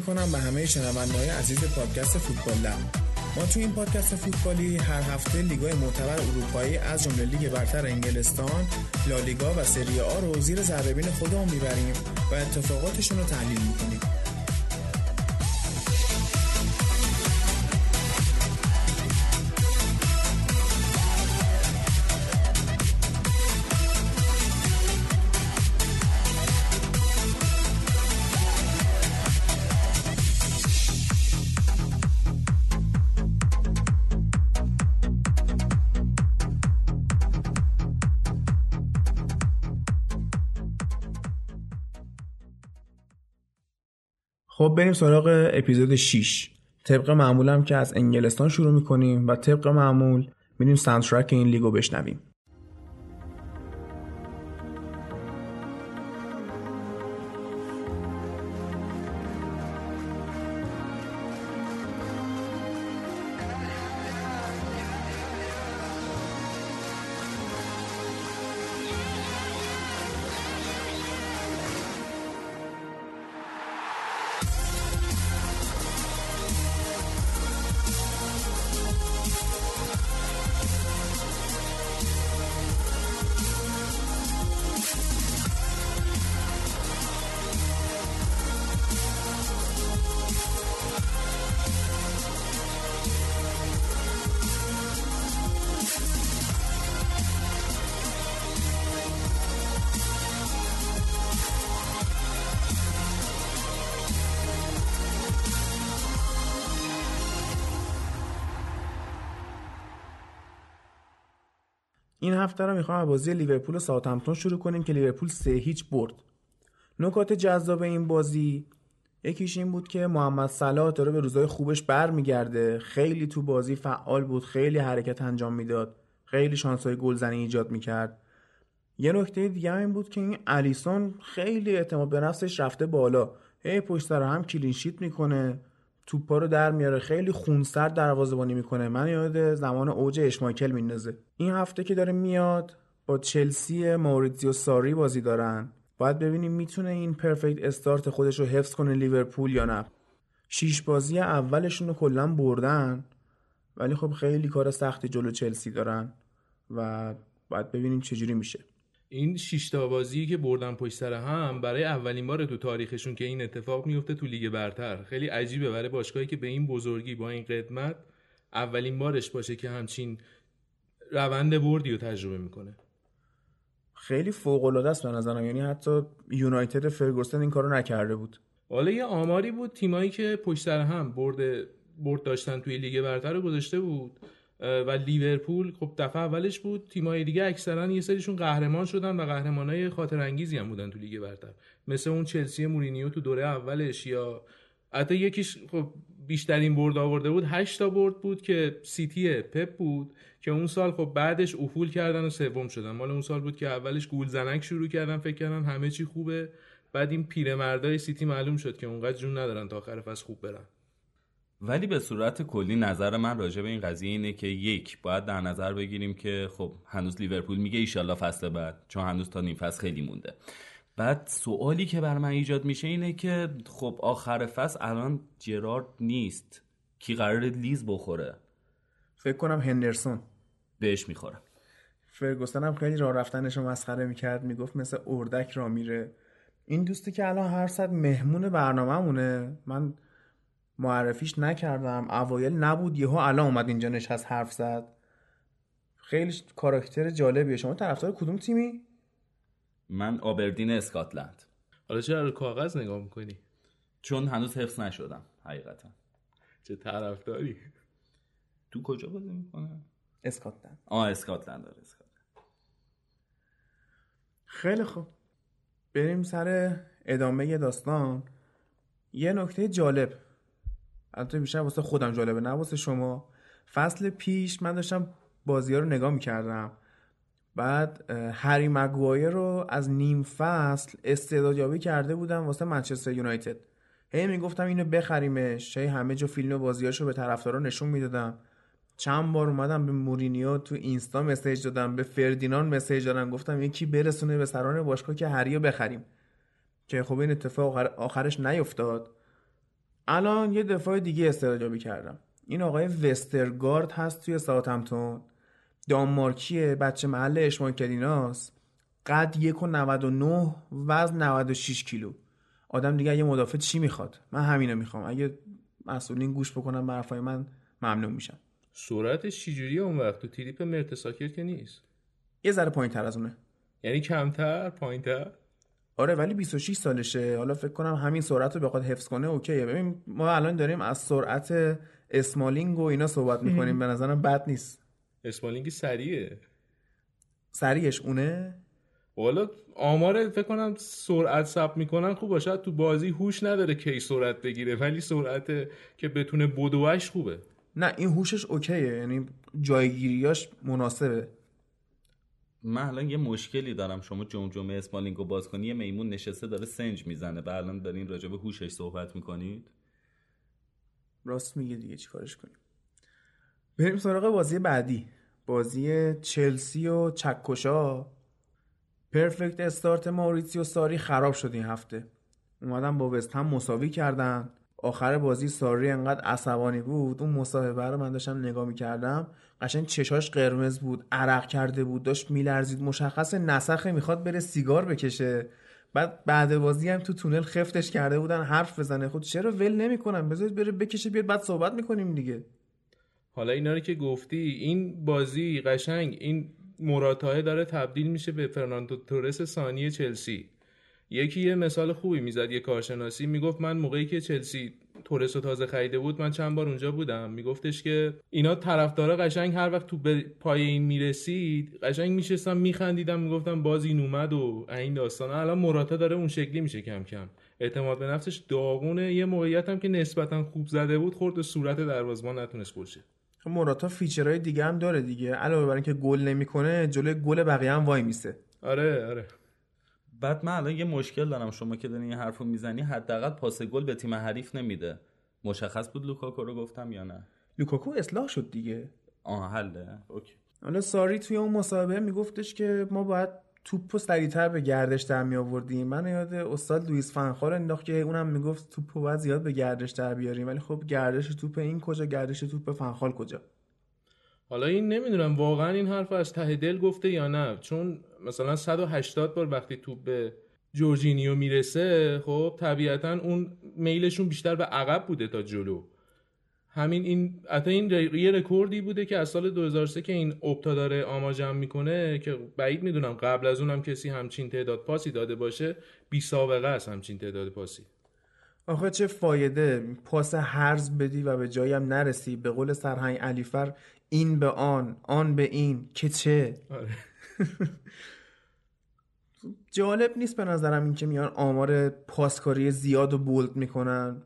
می‌کنم به همه شنوندههای عزیز پادکست فوتبال لب ما تو این پادکست فوتبالی هر هفته لیگای معتبر اروپایی از جمله لیگ برتر انگلستان، لالیگا و سری آ رو زیر ذره خودمون می‌بریم و اتفاقاتشون رو تحلیل می‌کنیم. خب بریم سراغ اپیزود 6 طبق معمولم که از انگلستان شروع می‌کنیم و طبق معمول میریم سانترک این لیگو بشنویم. هفته رو می‌خوام بازی لیورپول و ساوثهمپتون شروع کنیم که لیورپول سه هیچ برد. نکات جذاب این بازی یکیش این بود که محمد صلاح داره به روزای خوبش برمیگرده. خیلی تو بازی فعال بود خیلی حرکت انجام می‌داد. خیلی شانسای گلزنی ایجاد می‌کرد. یه نکته دیگه این بود که این الیسون خیلی اعتماد به نفسش رفته بالا. هی پشت سر هم clean sheet می‌کنه. توپا رو در میاره. خیلی خونسرد دروازه‌بانی می‌کنه. منو یاد زمان اوج اشمایکل میندازه. این هفته که داره میاد با چلسی موریتزیو ساری بازی دارن. باید ببینیم می‌تونه این پرفکت استارت خودش رو حفظ کنه لیورپول یا نه. شیش بازی اولشون رو کلا بردن. ولی خب خیلی کار سختی جلو چلسی دارن و باید ببینیم چجوری میشه. این شش تا بازی که بردن پشت سر هم برای اولین بار تو تاریخشون که این اتفاق میفته تو لیگ برتر. خیلی عجیبه. برای باشگاهی که به این بزرگی با این قدمت اولین بارش باشه که همچین روند بردی رو تجربه می‌کنه. خیلی فوق العاده است به نظرم. یعنی حتی یونایتد فرگوسن این کارو نکرده بود. حالا یه آماری بود تیمایی که پشت سر هم برد برد داشتن توی لیگ برتر رو گذاشته بود. و لیورپول خب دفعه اولش بود. تیمای دیگه اکثرا یه سریشون قهرمان شدن و قهرمانای خاطر انگیزی هم بودن تو لیگ برتر. مثل اون چلسی مورینیو تو دوره اولش یا حتی یکیش خب بیشترین برد آورده بود 8 تا برد بود که سیتی پپ بود که اون سال خب بعدش افول کردن و سوم شدن. مال اون سال بود که اولش گول زنک شروع کردن فکر کردن همه چی خوبه. بعد این پیرمردای سیتی معلوم شد که اونقدر جون ندارن تا آخر فصل خوب برن. ولی به صورت کلی نظر من راجع به این قضیه اینه که یک باید در نظر بگیریم که خب هنوز لیورپول میگه ایشالله فصل بعد چون هنوز تا نیم فصل خیلی مونده. بعد سوالی که بر من ایجاد میشه اینه که خب آخر فصل الان جرارد نیست. کی قرار لیز بخوره؟ فکر کنم هندرسون. بهش می‌خوره. فرگوسن هم خیلی راه رفتنش رو مسخره می‌کرد می‌گفت مثل اردک را میره. این دوستی که الان هر صد مهمون برنامه مونه من معرفیش نکردم. اوایل نبود. یهو الان اومد اینجا نشست حرف زد. خیلی کاراکتر جالبیه. شما طرفدار کدوم تیمی؟ من آبردین اسکاتلند. حالا چرا رو کاغذ نگاه می‌کنی؟ چون هنوز حفظ نشدم حقیقتا. چه طرفداری؟ تو کجا بازی می‌کنه؟ اسکاتلند. آه اسکاتلند داره اسکاتلند. خیلی خوب. بریم سر ادامه داستان. یه نکته جالب. البته بیشتر واسه خودم جالبه نه واسه شما. فصل پیش من داشتم بازی ها رو نگاه می‌کردم. بعد هری مگوایر رو از نیم فصل استعدادیابی کرده بودم واسه منچستر یونایتد. هی می‌گفتم اینو بخریمش. هی همه جا فیلم بازیاشو به طرفدارا نشون می‌دادم. چند بار اومدم به مورینیو تو اینستا مسیج دادم به فردینان مسیج دادم. گفتم یکی برسونه به سران باشگاه که هریو بخریم. که خب این اتفاق آخرش نیفتاد. الان یه دفاع دیگه استرجابی کردم این آقای وسترگارد هست توی ساوثهمپتون. دانمارکیه بچه محل اشمانکدیناست قد یک و 99 وزن 96 کیلو. آدم دیگه یه مدافع چی می‌خواد؟ من همینو می‌خوام. اگه مسئولین گوش بکنم به حرفای من ممنون میشم. سرعتش چجوری اون وقت؟ تو تریپ مرتساکر که نیست. یه ذره پایین تر از اونه. یعنی کمتر؟ پایین تر آره ولی 26 سالشه. حالا فکر کنم همین سرعت رو بخواد حفظ کنه اوکیه. ببین ما الان داریم از سرعت اسمالینگ و اینا صحبت می‌کنیم. به نظرم بد نیست. اسمالینگ سریعه. سریعش اونه؟ والا آمار فکر کنم سرعت ثبت می‌کنن خوب باشه تو بازی هوش نداره کی سرعت بگیره ولی سرعت که بتونه بدوش خوبه. نه این هوشش اوکیه. یعنی جایگیریاش مناسبه. من الان یه مشکلی دارم. شما جمجمه اسمالینگ رو باز کنی یه میمون نشسته داره سنج می‌زنه. و الان دارین راجع به هوشش صحبت می‌کنید؟ راست میگه دیگه چیکارش کنیم؟ بریم سراغ بازی بعدی. بازی چلسی و چکشا پرفکت استارت ماوریتسیو ساری خراب شد این هفته. اومدن با وست هم مساوی کردن. آخر بازی ساری انقدر عصبانی بود. اون مصاحبه رو من داشتم نگاه می‌کردم. قشنگ چشاش قرمز بود عرق کرده بود داشت میلرزید. مشخص نسخه می‌خواد بره سیگار بکشه. بعد بعد بازی هم تو تونل خفتش کرده بودن حرف بزنه. خود چرا ول نمی‌کنن بذارید بره بکشه بیاد بعد صحبت می‌کنیم دیگه. حالا اینا رو که گفتی این بازی قشنگ این مراتاه داره تبدیل میشه به فرناندو تورس ثانی چلسی. یکی یه مثال خوبی می‌زد یه کارشناسی می‌گفت من موقعی که چلسی تورس رو تازه خریده بود من چند بار اونجا بودم. میگفتش که اینا طرفدارا قشنگ هر وقت تو پای این می‌رسید قشنگ میشستم میخندیدم می‌گفتم باز این اومد و این داستان. الان مراتا داره اون شکلی میشه کم کم. اعتماد به نفسش داغونه. یه موقعیت هم که نسبتا خوب زده بود خورد تو صورت دروازه‌بان نتونست گلشه مراتا feature های دیگه هم داره دیگه. علاوه بر اینکه گل نمی‌کنه جلوی گل بقیه هم وای میسه. آره آره. بعد من الان یه مشکل دارم. شما که دارین این حرفو می‌زنی حداقل پاس گل به تیم حریف نمیده. مشخص بود لوکاکو رو گفتم یا نه؟ لوکاکو اصلاح شد دیگه. آه حله. OK. حالا ساری توی اون مسابقه میگفتش که ما باید توپ سریعتر به گردش در می آوردیم منو یاد استاد لوئیس فنخال انداخت که اونم می‌گفت توپ باید زیاد به گردش در بیاریم. ولی خب گردش توپ این کجا گردش توپ فنخال کجا؟ حالا این نمی‌دونم واقعا این حرف از ته دل گفته یا نه. چون مثلا 180 بار وقتی توپ به جورجینیو می‌رسه خب طبیعتا اون میلشون بیشتر به عقب بوده تا جلو. همین این حتی این یه رکوردی بوده که از سال 2003 که این اپتا داره آمار جمع می‌کنه که بعید می‌دونم قبل از اونم کسی همچین تعداد پاسی داده باشه بی سابقه است همچین تعداد پاسی. آخه چه فایده پاس هرز بدی و به جایی هم نرسی به قول سرهنگ علیفر این به آن آن به این که چه؟ آره. جالب نیست به نظرم این که میان آمار پاسکاری زیاد و بولد می‌کنن.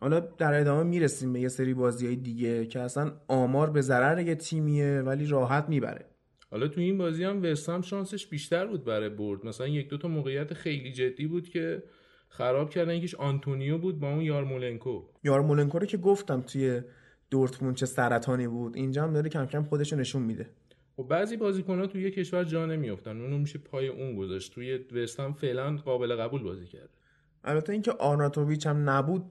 حالا در ادامه می‌رسیم به یه سری بازی های دیگه که اصلا آمار به ضرر یه تیمیه ولی راحت می‌بره. حالا تو این بازی هم وستام شانسش بیشتر بود برای برد. مثلا یک دو تا موقعیت خیلی جدی بود که خراب کردن. یکیش آنتونیو بود با اون یارمولنکو. یارمولنکو رو که گفتم توی دورتموند چه سرطانی بود. اینجا هم داره کم کم خودش نشون میده. و خب بعضی بازیکن‌ها توی یه کشور جا نمیافتن. اونو میشه پای اون گذاشت. توی وستام فعلا قابل قبول بازی کرد. البته اینکه آرناتوویچ هم نبود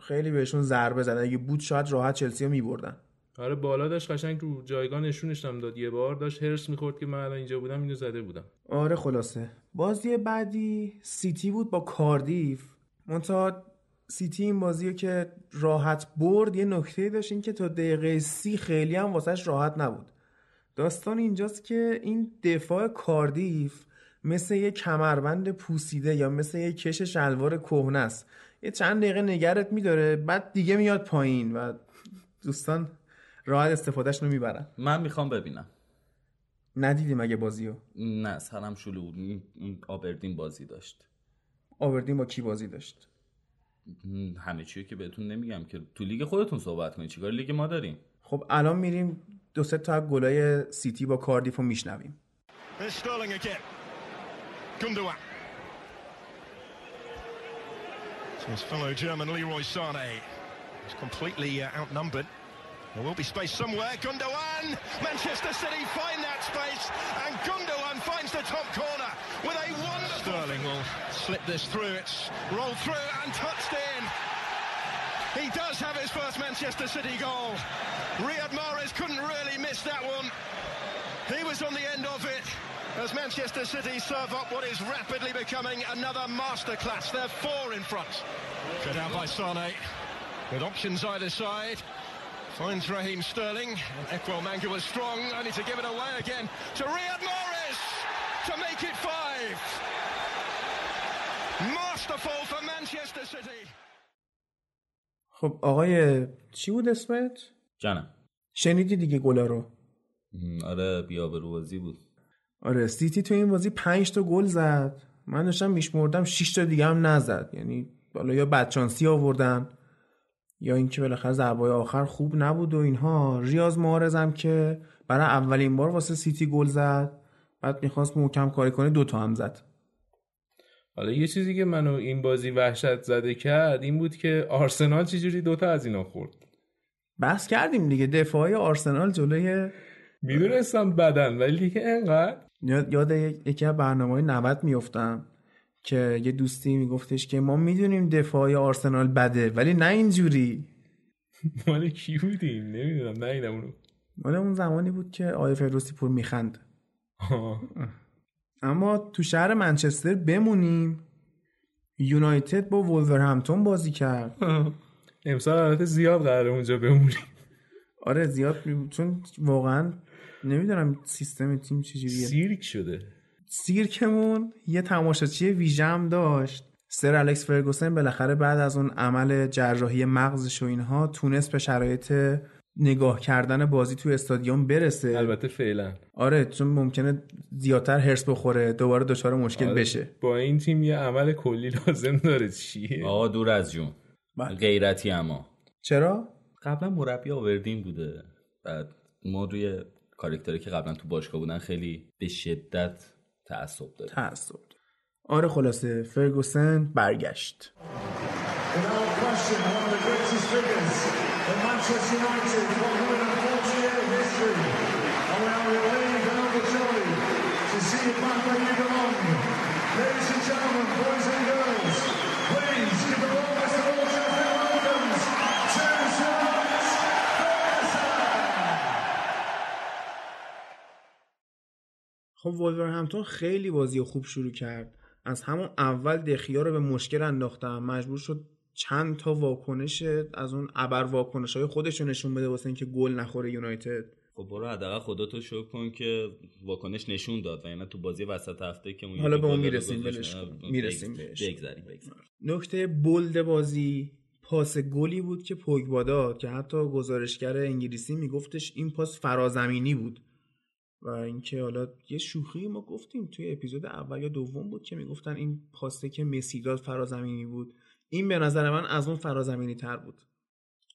خیلی بهشون ضربه زد. اگه بود شاید راحت چلسی رو میبردن. آره بالا داشت قشنگ رو جایگاه نشونش هم داد. یه بار داشت هرس می‌خورد که من الان اینجا بودم اینو زده بودم. آره خلاصه. بازی بعدی سیتی بود با کاردیف. منتها سیتی این بازی که راحت برد یه نکته داشت این که تا دقیقه سی خیلی هم واسهش راحت نبود. داستان اینجاست که این دفاع کاردیف مثل یه کمربند پوسیده یا مثل یه کش شلوار کهنه است. یه چند دقیقه نگرت میداره بعد دیگه میاد پایین و دوستان راحت استفادهش رو می‌برن. من می‌خوام ببینم. ندیدی مگه بازیو. نه سرم شلو بود. آبردین بازی داشت. آبردین با کی بازی داشت؟ همه چیه که بهتون نمیگم که تو لیگ خودتون صحبت کنید. چیکار لیگ ما داریم؟ خب الان میریم دو سه تا گلای سیتی با کاردیف رو میشنویم So his fellow German Leroy Sané is completely uh, outnumbered. There will be space somewhere. Gundogan! Manchester City find that space, and Gundogan finds the top corner with a wonderful... Sterling will slip this through. It's rolled through and touched in. He does have his first Manchester City goal. Riyad Mahrez couldn't really miss that one. He was on the end of it as Manchester City serve up what is rapidly becoming another masterclass. They're four in front. Cut out by Sane with options either side. Finds Raheem Sterling. Equal Manga was strong, only to give it away again to Riyad Mahrez to make it five. Masterful for Manchester City. خب آقای چی بود اسمت؟ جانم. شنیدی دیگه گلا رو؟ آره بیا به بازی بود. آره سیتی تو این بازی 5 تا گل زد. من داشتم میشمردم 6 تا دیگه هم نزد. یعنی بالا یا بدشانسی آوردن یا اینکه بالاخره ضربه آخر خوب نبود و اینها. ریاض معارضم که برای اولین بار واسه سیتی گل زد. بعد می‌خواست محکم کاری کنه دو تا هم زد. حالا یه چیزی که منو این بازی وحشت زده کرد این بود که آرسنال چجوری دوتا از اینا خورد. بحث کردیم دیگه دفاعی آرسنال جلوی می‌دونستم بدن ولی دیگه انقدر. یاد یکی از برنامه 90 میفتم که یه دوستی میگفتش که ما می‌دونیم دفاعی آرسنال بده ولی نه اینجوری. مال کی بودیم؟ نمی‌دونم نه اونو. مال اون زمانی بود که آقای فردوسی پور میخند. اما تو شهر منچستر بمونیم. یونایتد با وولورهمپتون بازی کرد. امسال البته زیاد قراره اونجا بمونیم. آره زیاد چون واقعا نمی‌دونم سیستم تیم چجوریه سیرک شده. سیرکمون یه تماشاچی ویژه هم داشت. سر الکس فرگوسن بالاخره بعد از اون عمل جراحی مغزش و اینها تونست به شرایط نگاه کردن بازی توی استادیوم برسه. البته فعلا. آره چون ممکنه زیادتر هرس بخوره دوباره دچار مشکل آره، بشه. با این تیم یه عمل کلی لازم داره چیه آقا دور از جون. بله. غیرتی اما. چرا؟ قبلا مربی آوردین بوده. بعد ما روی کارکتری که قبلا تو باشگاه بودن خیلی به شدت تعصب داریم. تعصب. آره خلاصه. فرگوسن برگشت. The greatest figures in Manchester United, 140 year history. And we are relieved and overjoyed to see you back where you belong. Ladies and gentlemen, boys and girls, please give the warmest of all Sheffield welcomes to Sir خب وولورهمپتون خیلی بازی خوب شروع کرد از همون اول دخیا رو به مشکل انداختم مجبور شد چند تا واکنش از اون ابر واکنش های خودش رو نشون بده واسه اینکه گل نخوره یونایتد. خب برو حداقل خودتو شکر کن که واکنش نشون داد و یعنی تو بازی وسط هفته که اون حالا به اون می‌رسیم،. بگذ- می‌رسیم بهش. بگذریم. نکته بولد بازی پاس گلی بود که پوگبا داد که حتی گزارشگر انگلیسی میگفتش این پاس فرازمینی بود. و اینکه حالا یه شوخی ما گفتیم توی اپیزود اول یا دوم بود که می‌گفتن این پاسه که مسی داد فرازمینی بود. این به نظر من از اون فرازمینی تر بود.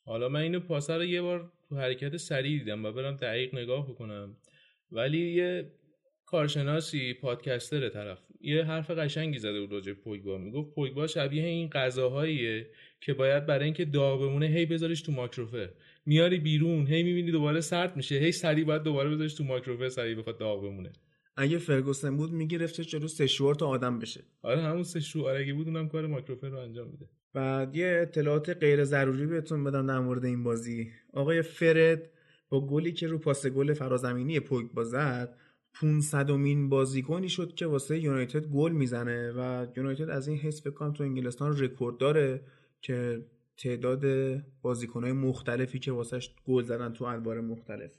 حالا من اینو پاسه رو یه بار تو حرکت سریع دیدم و برم دقیق نگاه بکنم. ولی یه کارشناسی پادکستر طرف یه حرف قشنگی زده بود راجع پوگبا. می‌گفت پوگبا شبیه این غذاهاییه که باید برای اینکه داغ بمونه هی بذاریش تو ماکروفر میاری بیرون هی می‌بینی دوباره سرد میشه هی سریع باید دوباره بذاریش تو ماکروفر سریع بخواد داغ بمونه. اگه فرگوسن بود میگرفتش جلو سشوار تا آدم بشه. آره همون سه شوارگی بود اونم کار ماکروفر رو انجام میده. بعد یه اطلاعات غیر ضروری بهتون بدم در مورد این بازی. آقای فرد با گلی که رو پاس گل فرازمینی پوگبا زد 500 مین بازیکنی شد که واسه یونایتد گل می‌زنه و یونایتد از این حیث فکر کنم تو انگلستان رکورد داره که تعداد بازیکنهای مختلفی که واسهش گل زدن تو ادوار مختلف.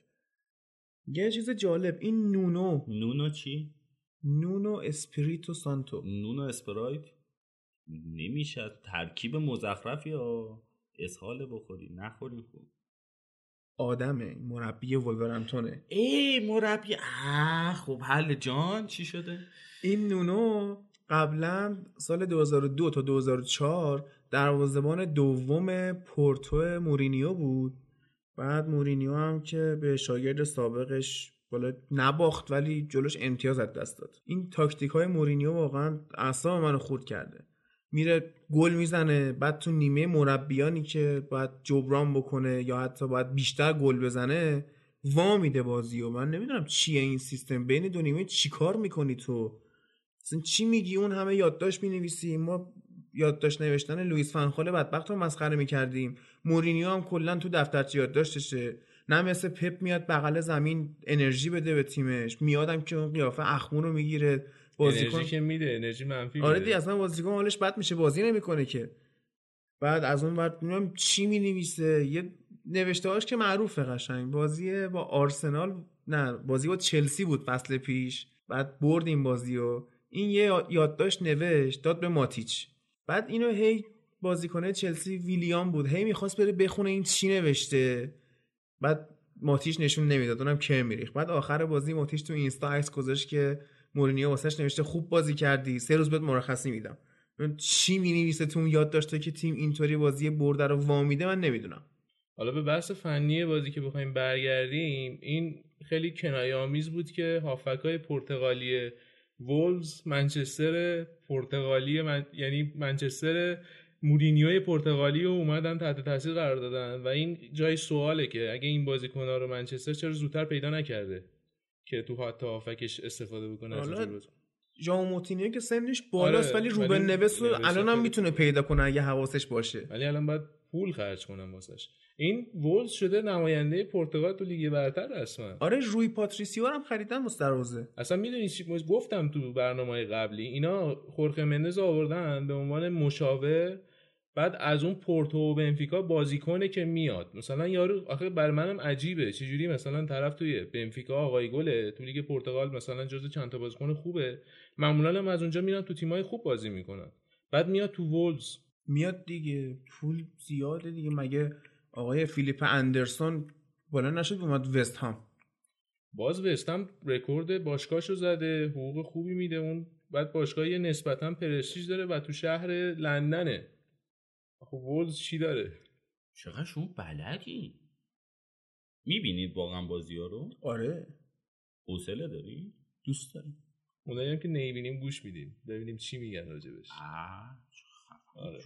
یه چیز جالب این نونو. نونو چی؟ نونو اسپریتو سانتو. نونو اسپرایت نمیشه. ترکیب مزخرفی یا اسهال بخوری نخوری خوب. آدمه مربی ولورهمپتونه ای مربی. آه خب حل جان چی شده؟ این نونو قبلا سال 2002 تا 2004 دروازه‌بان دوم پورتو مورینیو بود. بعد مورینیو هم که به شاگرد سابقش بالا نباخت ولی جلوش امتیاز از دست داد. این تاکتیک های مورینیو واقعا اعصاب منو خورد کرده. میره گل می‌زنه بعد تو نیمه مربیانی که باید جبران بکنه یا حتی باید بیشتر گل بزنه وا میده بازی و من نمی‌دونم چیه این سیستم. بین دو نیمه چیکار می‌کنی تو؟ اصلا چی میگی؟ اون همه یادداشت می‌نویسی. ما یادداشت نوشتن لوئیس فنخال بدبخت رو مسخره می‌کردیم. مورینیو هم کلا تو دفترچه یادداشتشه. نه مثل پپ میاد بغل زمین انرژی بده به تیمش. میادم که اون قیافه اخمون رو می‌گیره. بازیکن انرژی که میده انرژی منفی آره. دی اصلا بازیکن حالش بد میشه بازی نمی‌کنه که. بعد از اون بعد میگم چی می‌نویسه. یه نوشتهاش که معروفه قشنگ. بازی با آرسنال نه بازی با چلسی بود فصل پیش. بعد برد این بازی و این یه یادداشت نوشت داد به ماتیچ. بعد اینو هی بازیکنه چلسی ویلیام بود. هی می‌خواست بره بخونه این چی نوشته. بعد ماتیش نشون نمی‌داد. اونم که میریخت. بعد آخر بازی ماتیش تو اینستا عکس گذاشت که مورینیو واسش نوشته خوب بازی کردی. سه روز بهت مرخصی میدم. چی می‌نویسه تو یاد داشته که تیم اینطوری بازی برده رو وامیده من نمی‌دونم. حالا به بحث فنی بازی که بخوایم برگردیم این خیلی کنایه آمیز بود که هافک های پرتغالی وولز منچستر پرتغالی من... یعنی منچستر مورینیوی پرتغالی رو اومدن تحت تاثیر قرار دادن و این جای سواله که اگه این بازیکن‌ها رو منچستر چرا زودتر پیدا نکرده که تو حتی هافبکش استفاده بکنه حالا. ژائو موتینیو که سنش بالاست آره، ولی ولی روبن نوس رو الان هم می‌تونه پیدا کنه اگه حواسش باشه. ولی الان باید پول خرج کنم واسش. این وولز شده نماینده پرتغال تو لیگ برتر رسما. آره روی پاتریسیو هم خریدن مستروزه اصلا می‌دونی چی گفتم تو برنامه قبلی اینا خورخه مندز آوردن به عنوان مشاور بعد از اون پورتو و بنفیکا بازیکنه که میاد. مثلا یارو آخه برای منم عجیبه. چجوری مثلا طرف توی بنفیکا آقای گله تو لیگ پرتغال مثلا جزو چند تا بازیکن خوبه معمولا هم از اونجا میرن تو تیمای خوب بازی می‌کنن. بعد میاد تو وولز. میاد دیگه. پول زیاده دیگه. مگه آقای فیلیپ اندرسون بالا نشد اومد وست هم؟ باز وست هم رکورد باشگاهشو زده حقوق خوبی میده. اون بعد باشگاه یه نسبتا پرستیژ داره و تو شهر لندنه. خب وولز چی داره؟ چقدر شما بلدی؟ می‌بینید واقعا بازی ها رو؟ آره. حوصله داری؟ دوست داریم اونایی هم که نمی‌بینیم گوش میدیم. ببینیم چی میگن راجبش. آره.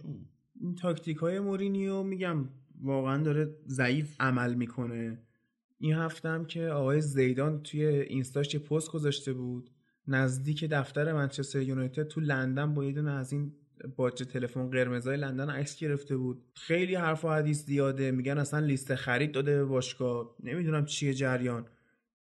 این تاکتیک های مورینیو میگم واقعا داره ضعیف عمل می‌کنه. این هفته هم که آقای زیدان توی اینستاش یه پست گذاشته بود نزدیک دفتر منچستر یونایتد تو لندن با یه دونه از این باج تلفن قرمزای لندن عکس گرفته بود. خیلی حرف و حدیث زیاده. میگن اصلا لیست خرید داده به باشگاه. نمی‌دونم چیه جریان.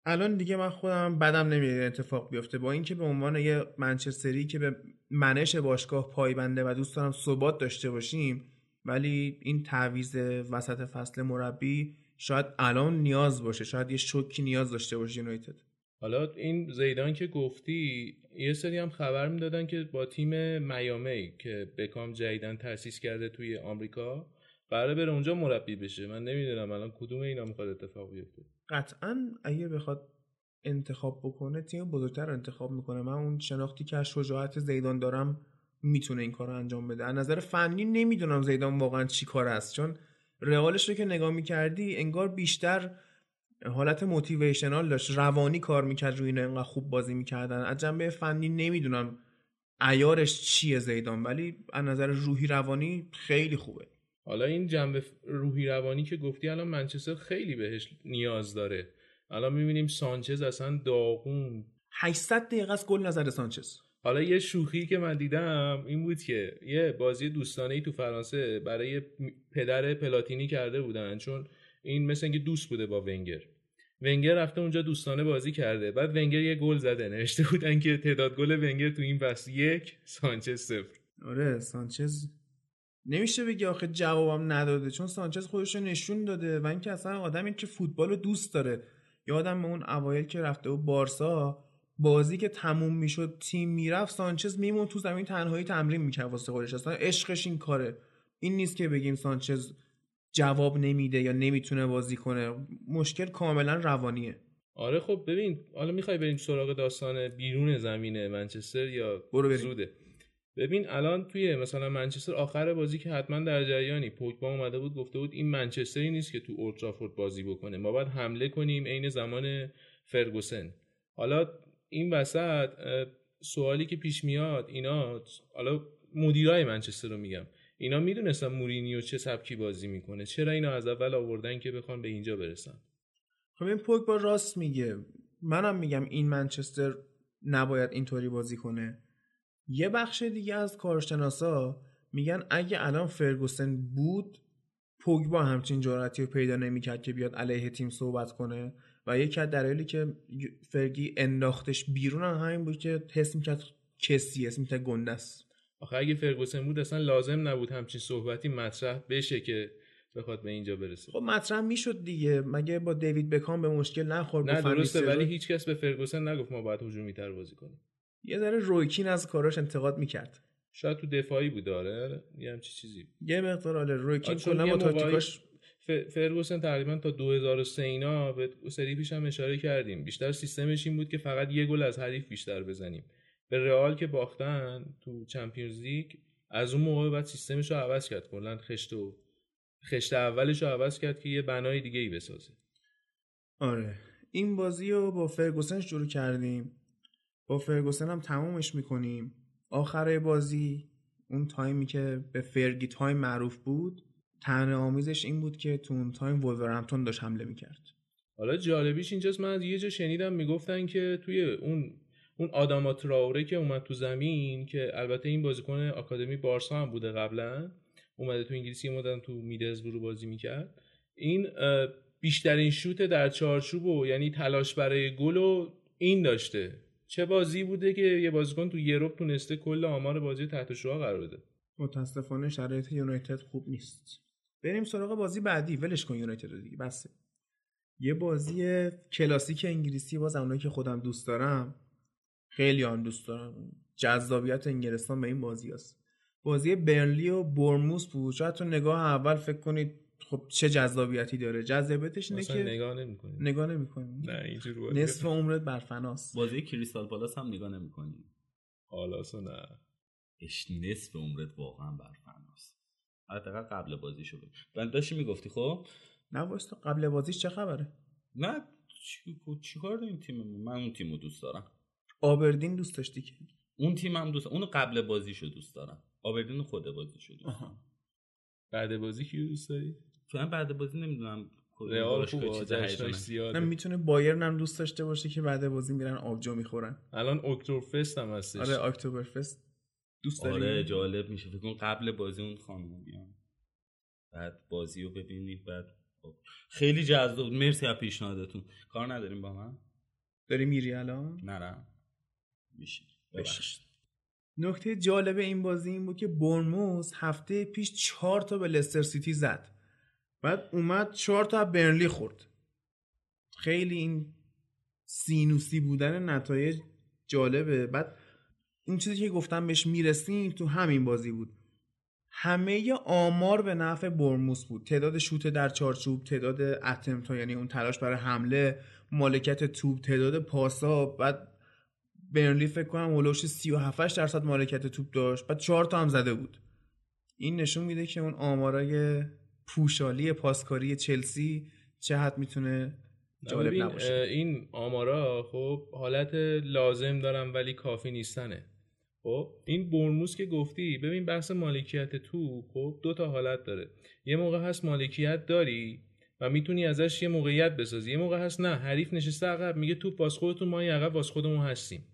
الان دیگه من خودم بدم نمیاد اتفاق بیفته. با اینکه به عنوان یه منچستری که به منش باشگاه پایبنده و دوست دارم ثبات داشته باشیم ولی این تعویض وسط فصل مربی شاید الان نیاز باشه. شاید یه شوکی نیاز داشته باشه یونایتد. حالا این زیدان که گفتی یه سری هم خبر می‌دادن که با تیم میامی که بکام جدیدن تأسیس کرده توی آمریکا قراره بره اونجا مربی بشه. من نمی‌دونم الان کدوم اینا می‌خواد اتفاق بیفته. قطعا اگه بخواد انتخاب بکنه تیم بزرگتر انتخاب می‌کنه. من اون شناختی که از شجاعت زیدان دارم می‌تونه این کار انجام بده. از نظر فنی نمی‌دونم زیدان واقعا چی کار است. چون رئالش رو که نگاه می‌کردی انگار بیشتر حالت موتیویشنال داشت روانی کار می‌کرد روی اینا انقدر خوب بازی می‌کردن. از جنبه فنی نمی‌دونم ایارش چیه زیدان ولی از نظر روحی روانی خیلی خوبه. حالا این جنبه روحی روانی که گفتی الان منچستر خیلی بهش نیاز داره. الان می‌بینیم سانچز اصلا داغون. 800 دقیقه از گل نظر سانچز. حالا یه شوخی که من دیدم این بود که یه بازی دوستانه ای تو فرانسه برای پدر پلاتینی کرده بودن چون این مثل اینکه دوست بوده با ونگر. ونگر رفته اونجا دوستانه بازی کرده. بعد ونگر یه گل زده. نوشته بودن که تعداد گل ونگر تو این فصل یک سانچز صفر. آره سانچز. نمیشه بگی آخه جوابم نداده. چون سانچز خودش رو نشون داده و اینکه اصلا آدمی که فوتبال رو دوست داره. یادم به اون اوایل که رفته و بارسا بازی که تموم می‌شد تیم می‌رفت سانچز میمون تو زمین تنهایی تمرین می‌کرد واسه خودش. اصلا عشقش این کاره. این نیست که بگیم سانچز جواب نمیده یا نمی‌تونه بازی کنه. مشکل کاملا روانیه. آره خب ببین حالا می‌خوای بریم سراغ داستان بیرون زمین منچستر یا برو بریم. زوده؟ ببین الان توی مثلا منچستر آخر بازی که حتما در جریانی پوگبا اومده بود گفته بود این منچستری نیست که تو اولترافورد بازی بکنه. ما باید حمله کنیم عین زمان فرگوسن. حالا این وسط سوالی که پیش میاد اینا حالا مدیرای منچستر رو میگم. اینا می‌دونستن مورینیو چه سبکی بازی می‌کنه. چرا اینا از اول آوردن که بخوان به اینجا برسن؟ خب این پوگبا راست میگه. منم میگم این منچستر نباید اینطوری بازی کنه. یه بخش دیگه از کارشناسا میگن اگه الان فرگوسن بود پوگبا همچین جرأتی رو پیدا نمی‌کرد که بیاد علیه تیم صحبت کنه و یکی از دلایلی که فرگی انداختش بیرون هم همین بود که حس می‌کرد کسی می‌کرد گنده است. آخه اگه فرگوسن بود اصلا لازم نبود همچین صحبتی مطرح بشه که بخواد به اینجا برسه. خب مطرح می‌شد دیگه. مگه با دیوید بکام به مشکل نخورد؟ نه درسته ولی؟ هیچکس به فرگوسن نگفت ما باید هجومی تر بازی کنیم. یه ذره رویکین از کاراش انتقاد می‌کرد. شاید تو دفاعی بود داره یه همچی چیزی. یه مقدار آره رویکین کلا با تاکتیکاش فرگوسن تقریبا تا 2003 اینا به سری پیش هم اشاره کردیم. بیشتر سیستمش این بود که فقط یه گل از حریف بیشتر بزنیم. به رئال که باختن تو چمپیونز لیگ از اون موقع بعد سیستمش رو عوض کرد کلا خشت و خشت اولش رو عوض کرد که یه بنای دیگه ای بسازه. آره. این بازی رو با فرگوسن شروع کردیم. با فرگوسن هم تمومش می‌کنیم. آخر بازی اون تایمی که به Fergie time معروف بود طعنه آمیزش این بود که تو اون تایم وولورهمپتون داشت حمله می‌کرد. حالا جالبیش اینجاست من از یه جا شنیدم می‌گفتن که توی اون اون آداما تراوره که اومد تو زمین که البته این بازیکن آکادمی بارسا هم بوده قبلا اومده تو انگلیس یه مدت تو میدلزبرو بازی می‌کرد. این بیشترین شوت در چارچوب و یعنی تلاش برای گل و این داشته. چه بازی بوده که یه بازیکن تو یوروپ تونسته کل آمار بازی تحت شعاع قرار بده. متاسفانه شرایط یونایتد خوب نیست. بریم سراغ بازی بعدی. ولش کن یونایتد رو دیگه بسه یه بازی کلاسیک انگلیسی باز اونایی که خودم دوست دارم. خیلی آن دوست دارم. جذابیت انگلستان به این بازی هست. بازی برنلی و برموس بود. شاید تو نگاه اول فکر کنید خب چه جذابیتی داره. جذابیتش اینه که نگاه نمی‌کنی. نگاه نمی‌کنی. نه اینجور بازی نصف عمرت بر فناست. بازی کریستال پالاس هم نگاه نمی‌کنی. حالا اصلا نه. اش نصف عمرت واقعا برفناست حداقل قبل بازیشو بگو. بعد داشتی می‌گفتی خب؟ نه واسه قبل بازیش چه خبره؟ نه چی, چی کار داریم تیممون؟ من اون تیمو دوست دارم. آبردین دوست داشتی که؟ اون تیم هم دوست اونو قبل بازیشو دوست دارم. آبردین خود بازیشو دوست دارم. بعد بازی کیو دوست داری؟ تو هم بعد بازی نمی‌دونم رئال زیاده. نه می‌تونه بایرن هم دوست داشته باشه که بعد بازی میرن آبجو می‌خورن. الان اکتبر فست هم هستش. آره اکتبر فست دوست داری؟ آره جالب میشه. فکر کن قبل بازی اون خانم بیان. بعد بازی رو ببینید بعد خب. خیلی جذاب. مرسی از پیشنهادتون. کار نداریم با من؟ داری میری الان؟ نرم. میشه ببخشید. نکته جالب این بازی این بود که برموز هفته پیش چهار تا به لستر سیتی زد. بعد اومد چهار تا از برنلی خورد. خیلی این سینوسی بودن نتایج جالبه. بعد این چیزی که گفتم بهش می‌رسیم تو همین بازی بود. همه آمار به نفع برموس بود. تعداد شوت در چارچوب تعداد اتمت یعنی اون تلاش برای حمله مالکیت توپ تعداد پاسا بعد برنلی فکر کنم هولوش 37 درصد مالکیت توپ داشت. بعد چهار تا هم زده بود. این نشون میده که اون آمارای پوشالی پاسکاری چلسی چه حد می‌تونه جالب نباشه. این آمارا خب حالت لازم دارن ولی کافی نیستنه. خب این برموس که گفتی ببین بحث مالکیت تو خب دو تا حالت داره. یه موقع هست مالکیت داری و می‌تونی ازش یه موقعیت بسازی. یه موقع هست نه حریف نشسته عقب میگه توپ باز خودتون ما این عقب باز خودمون هستیم.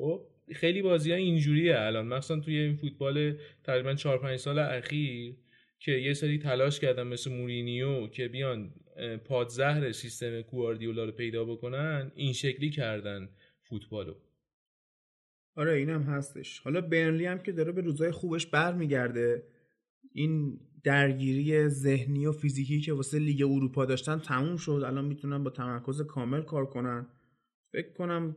خب خیلی بازی ها اینجوریه الان. مثلا توی این فوتبال تقریبا 4 5 سال اخیر که یه سری تلاش کردن مثل مورینیو که بیان پادزهر سیستم گواردیولا رو پیدا بکنن این شکلی کردن فوتبالو. آره اینم هستش. حالا برنلی هم که داره به روزای خوبش برمیگرده. این درگیری ذهنی و فیزیکی که واسه لیگ اروپا داشتن تموم شد. الان می‌تونن با تمرکز کامل کار کنن. فکر کنم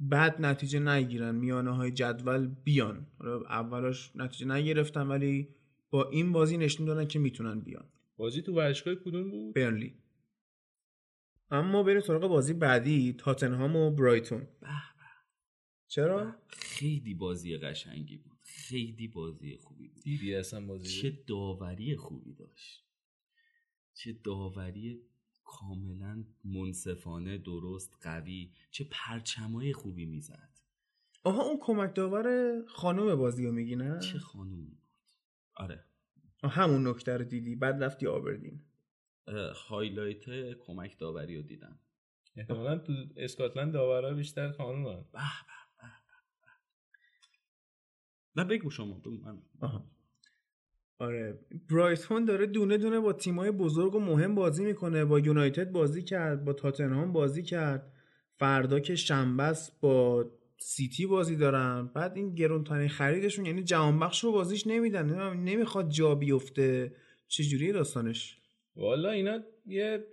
بعد نتیجه نگیرن میانه های جدول بیان. حالا اولاش نتیجه نگرفتن ولی با این بازی نشون دادن که می‌تونن بیان. بازی تو ورزشگاه کدوم بود؟ برنلی. اما بریم سراغ بازی بعدی تاتنهام و برایتون. چرا؟ خیلی بازی قشنگی بود. خیلی بازی خوبی بود. دیدی اصلا بازی چه داوری خوبی داشت. چه داوری کاملا منصفانه درست قوی. چه پرچمای خوبی می‌زد. آها اون کمک داور خانم بازی رو میگی نه؟ چه خانومی بود؟ آره. همون نکته رو دیدی. بعد رفتی آبردین هایلایت کمک داوری رو دیدم. احتمالا تو اسکاتلند داورا بیشتر خانومن به به به به به. نه بگو شما بگو من. آها. آره. برایتون داره دونه دونه با تیمای بزرگ و مهم بازی می‌کنه. با یونایتد بازی کرد با تاتنهام بازی کرد. فردا که شنبه با سیتی بازی دارن. بعد این گرونترین خریدشون یعنی جهانبخش رو بازیش نمیدن. نمی‌خواد جا بیفته. چجوری داستانش؟ والا اینا یه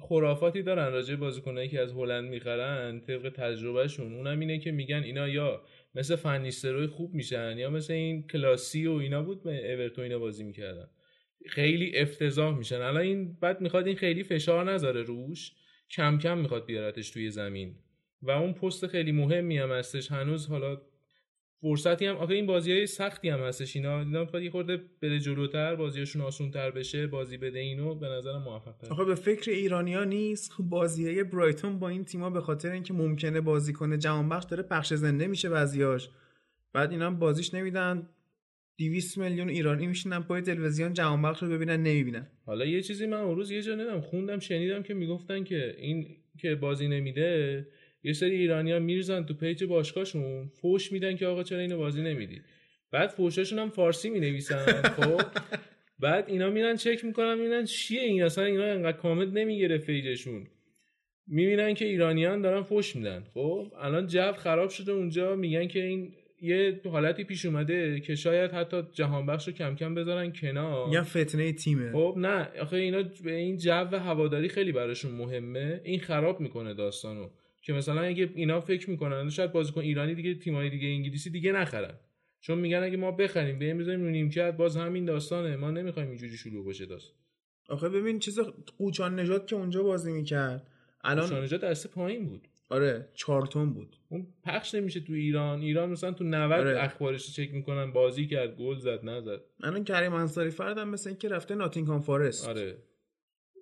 خرافاتی دارن راجع بازیکنایی که از هلند می‌خرن طبق تجربهشون. اونم اینه که میگن اینا یا مثل فنیستروی خوب میشن یا مثل این کلاسی و اینا بود به اورتون اینا بازی می‌کردن. خیلی افتضاح میشن. الان این بعد می‌خواد این خیلی فشار نذاره روش کم کم می‌خواد بیارتش توی زمین. و اون پست خیلی مهمی هم هستش. هنوز حالا فرصتی هم آخه این بازی های سختی هم هستش. اینا اینا می‌خواد یه خورده بره جلوتر بازیاشون آسون تر بشه بازی بده اینو به نظر موفق تر آخه به فکر ایرانیا نیست. خب بازی های برایتون با این تیما به خاطر اینکه ممکنه بازی کنه جهانبخش داره پخش زنده میشه بعضیاش بعد اینا بازیش نمیدن. 200 میلیون ایرانی میشینن پای تلویزیون جهانبخش رو ببینن نمی‌بینن. حالا یه چیزی من اون روز یه جا ندم خوندم شنیدم که می‌گفتن که این که بازی نمیده. یه سری ایرانی ها میرزن تو پیج باشگاهشون فوش میدن که آقا چرا اینو بازی نمیدی؟ بعد فوشاشون هم فارسی می‌نویسن خب؟ بعد اینا میرن چک می‌کنن می‌بینن چیه این؟ اصلا اینا انقدر کامنت نمی‌گیره پیجشون. می‌بینن که ایرانیان دارن فوش میدن خب؟ الان جو خراب شده اونجا میگن که این یه حالتی پیش اومده که شاید حتی جهان بخش رو کم کم بذارن کنار. یا فتنه تیمه. خب؟ نه آخه اینا به این جو هواداری خیلی براشون مهمه. این خراب می‌کنه داستانو. که مثلا اگه اینا فکر می‌کنن شاید بازیکن ایرانی دیگه تیمای دیگه انگلیسی دیگه نخرن. چون میگن اگه ما بخریم به بزنیم رو نیمکت باز همین داستانه. ما نمی‌خوایم اینجوری شروع بشه داستان آخه ببین چیز قوچان نجات که اونجا بازی می‌کرد. الان شانجا دسته پایین بود. آره چارتون بود. اون پخش نمیشه تو ایران. ایران مثلا تو 90 آره. اخبارش چک می‌کنن بازی کرد گل زد نزد. الان کریم انصاری فردم مثل اینکه رفته ناتینگهام فارست. آره.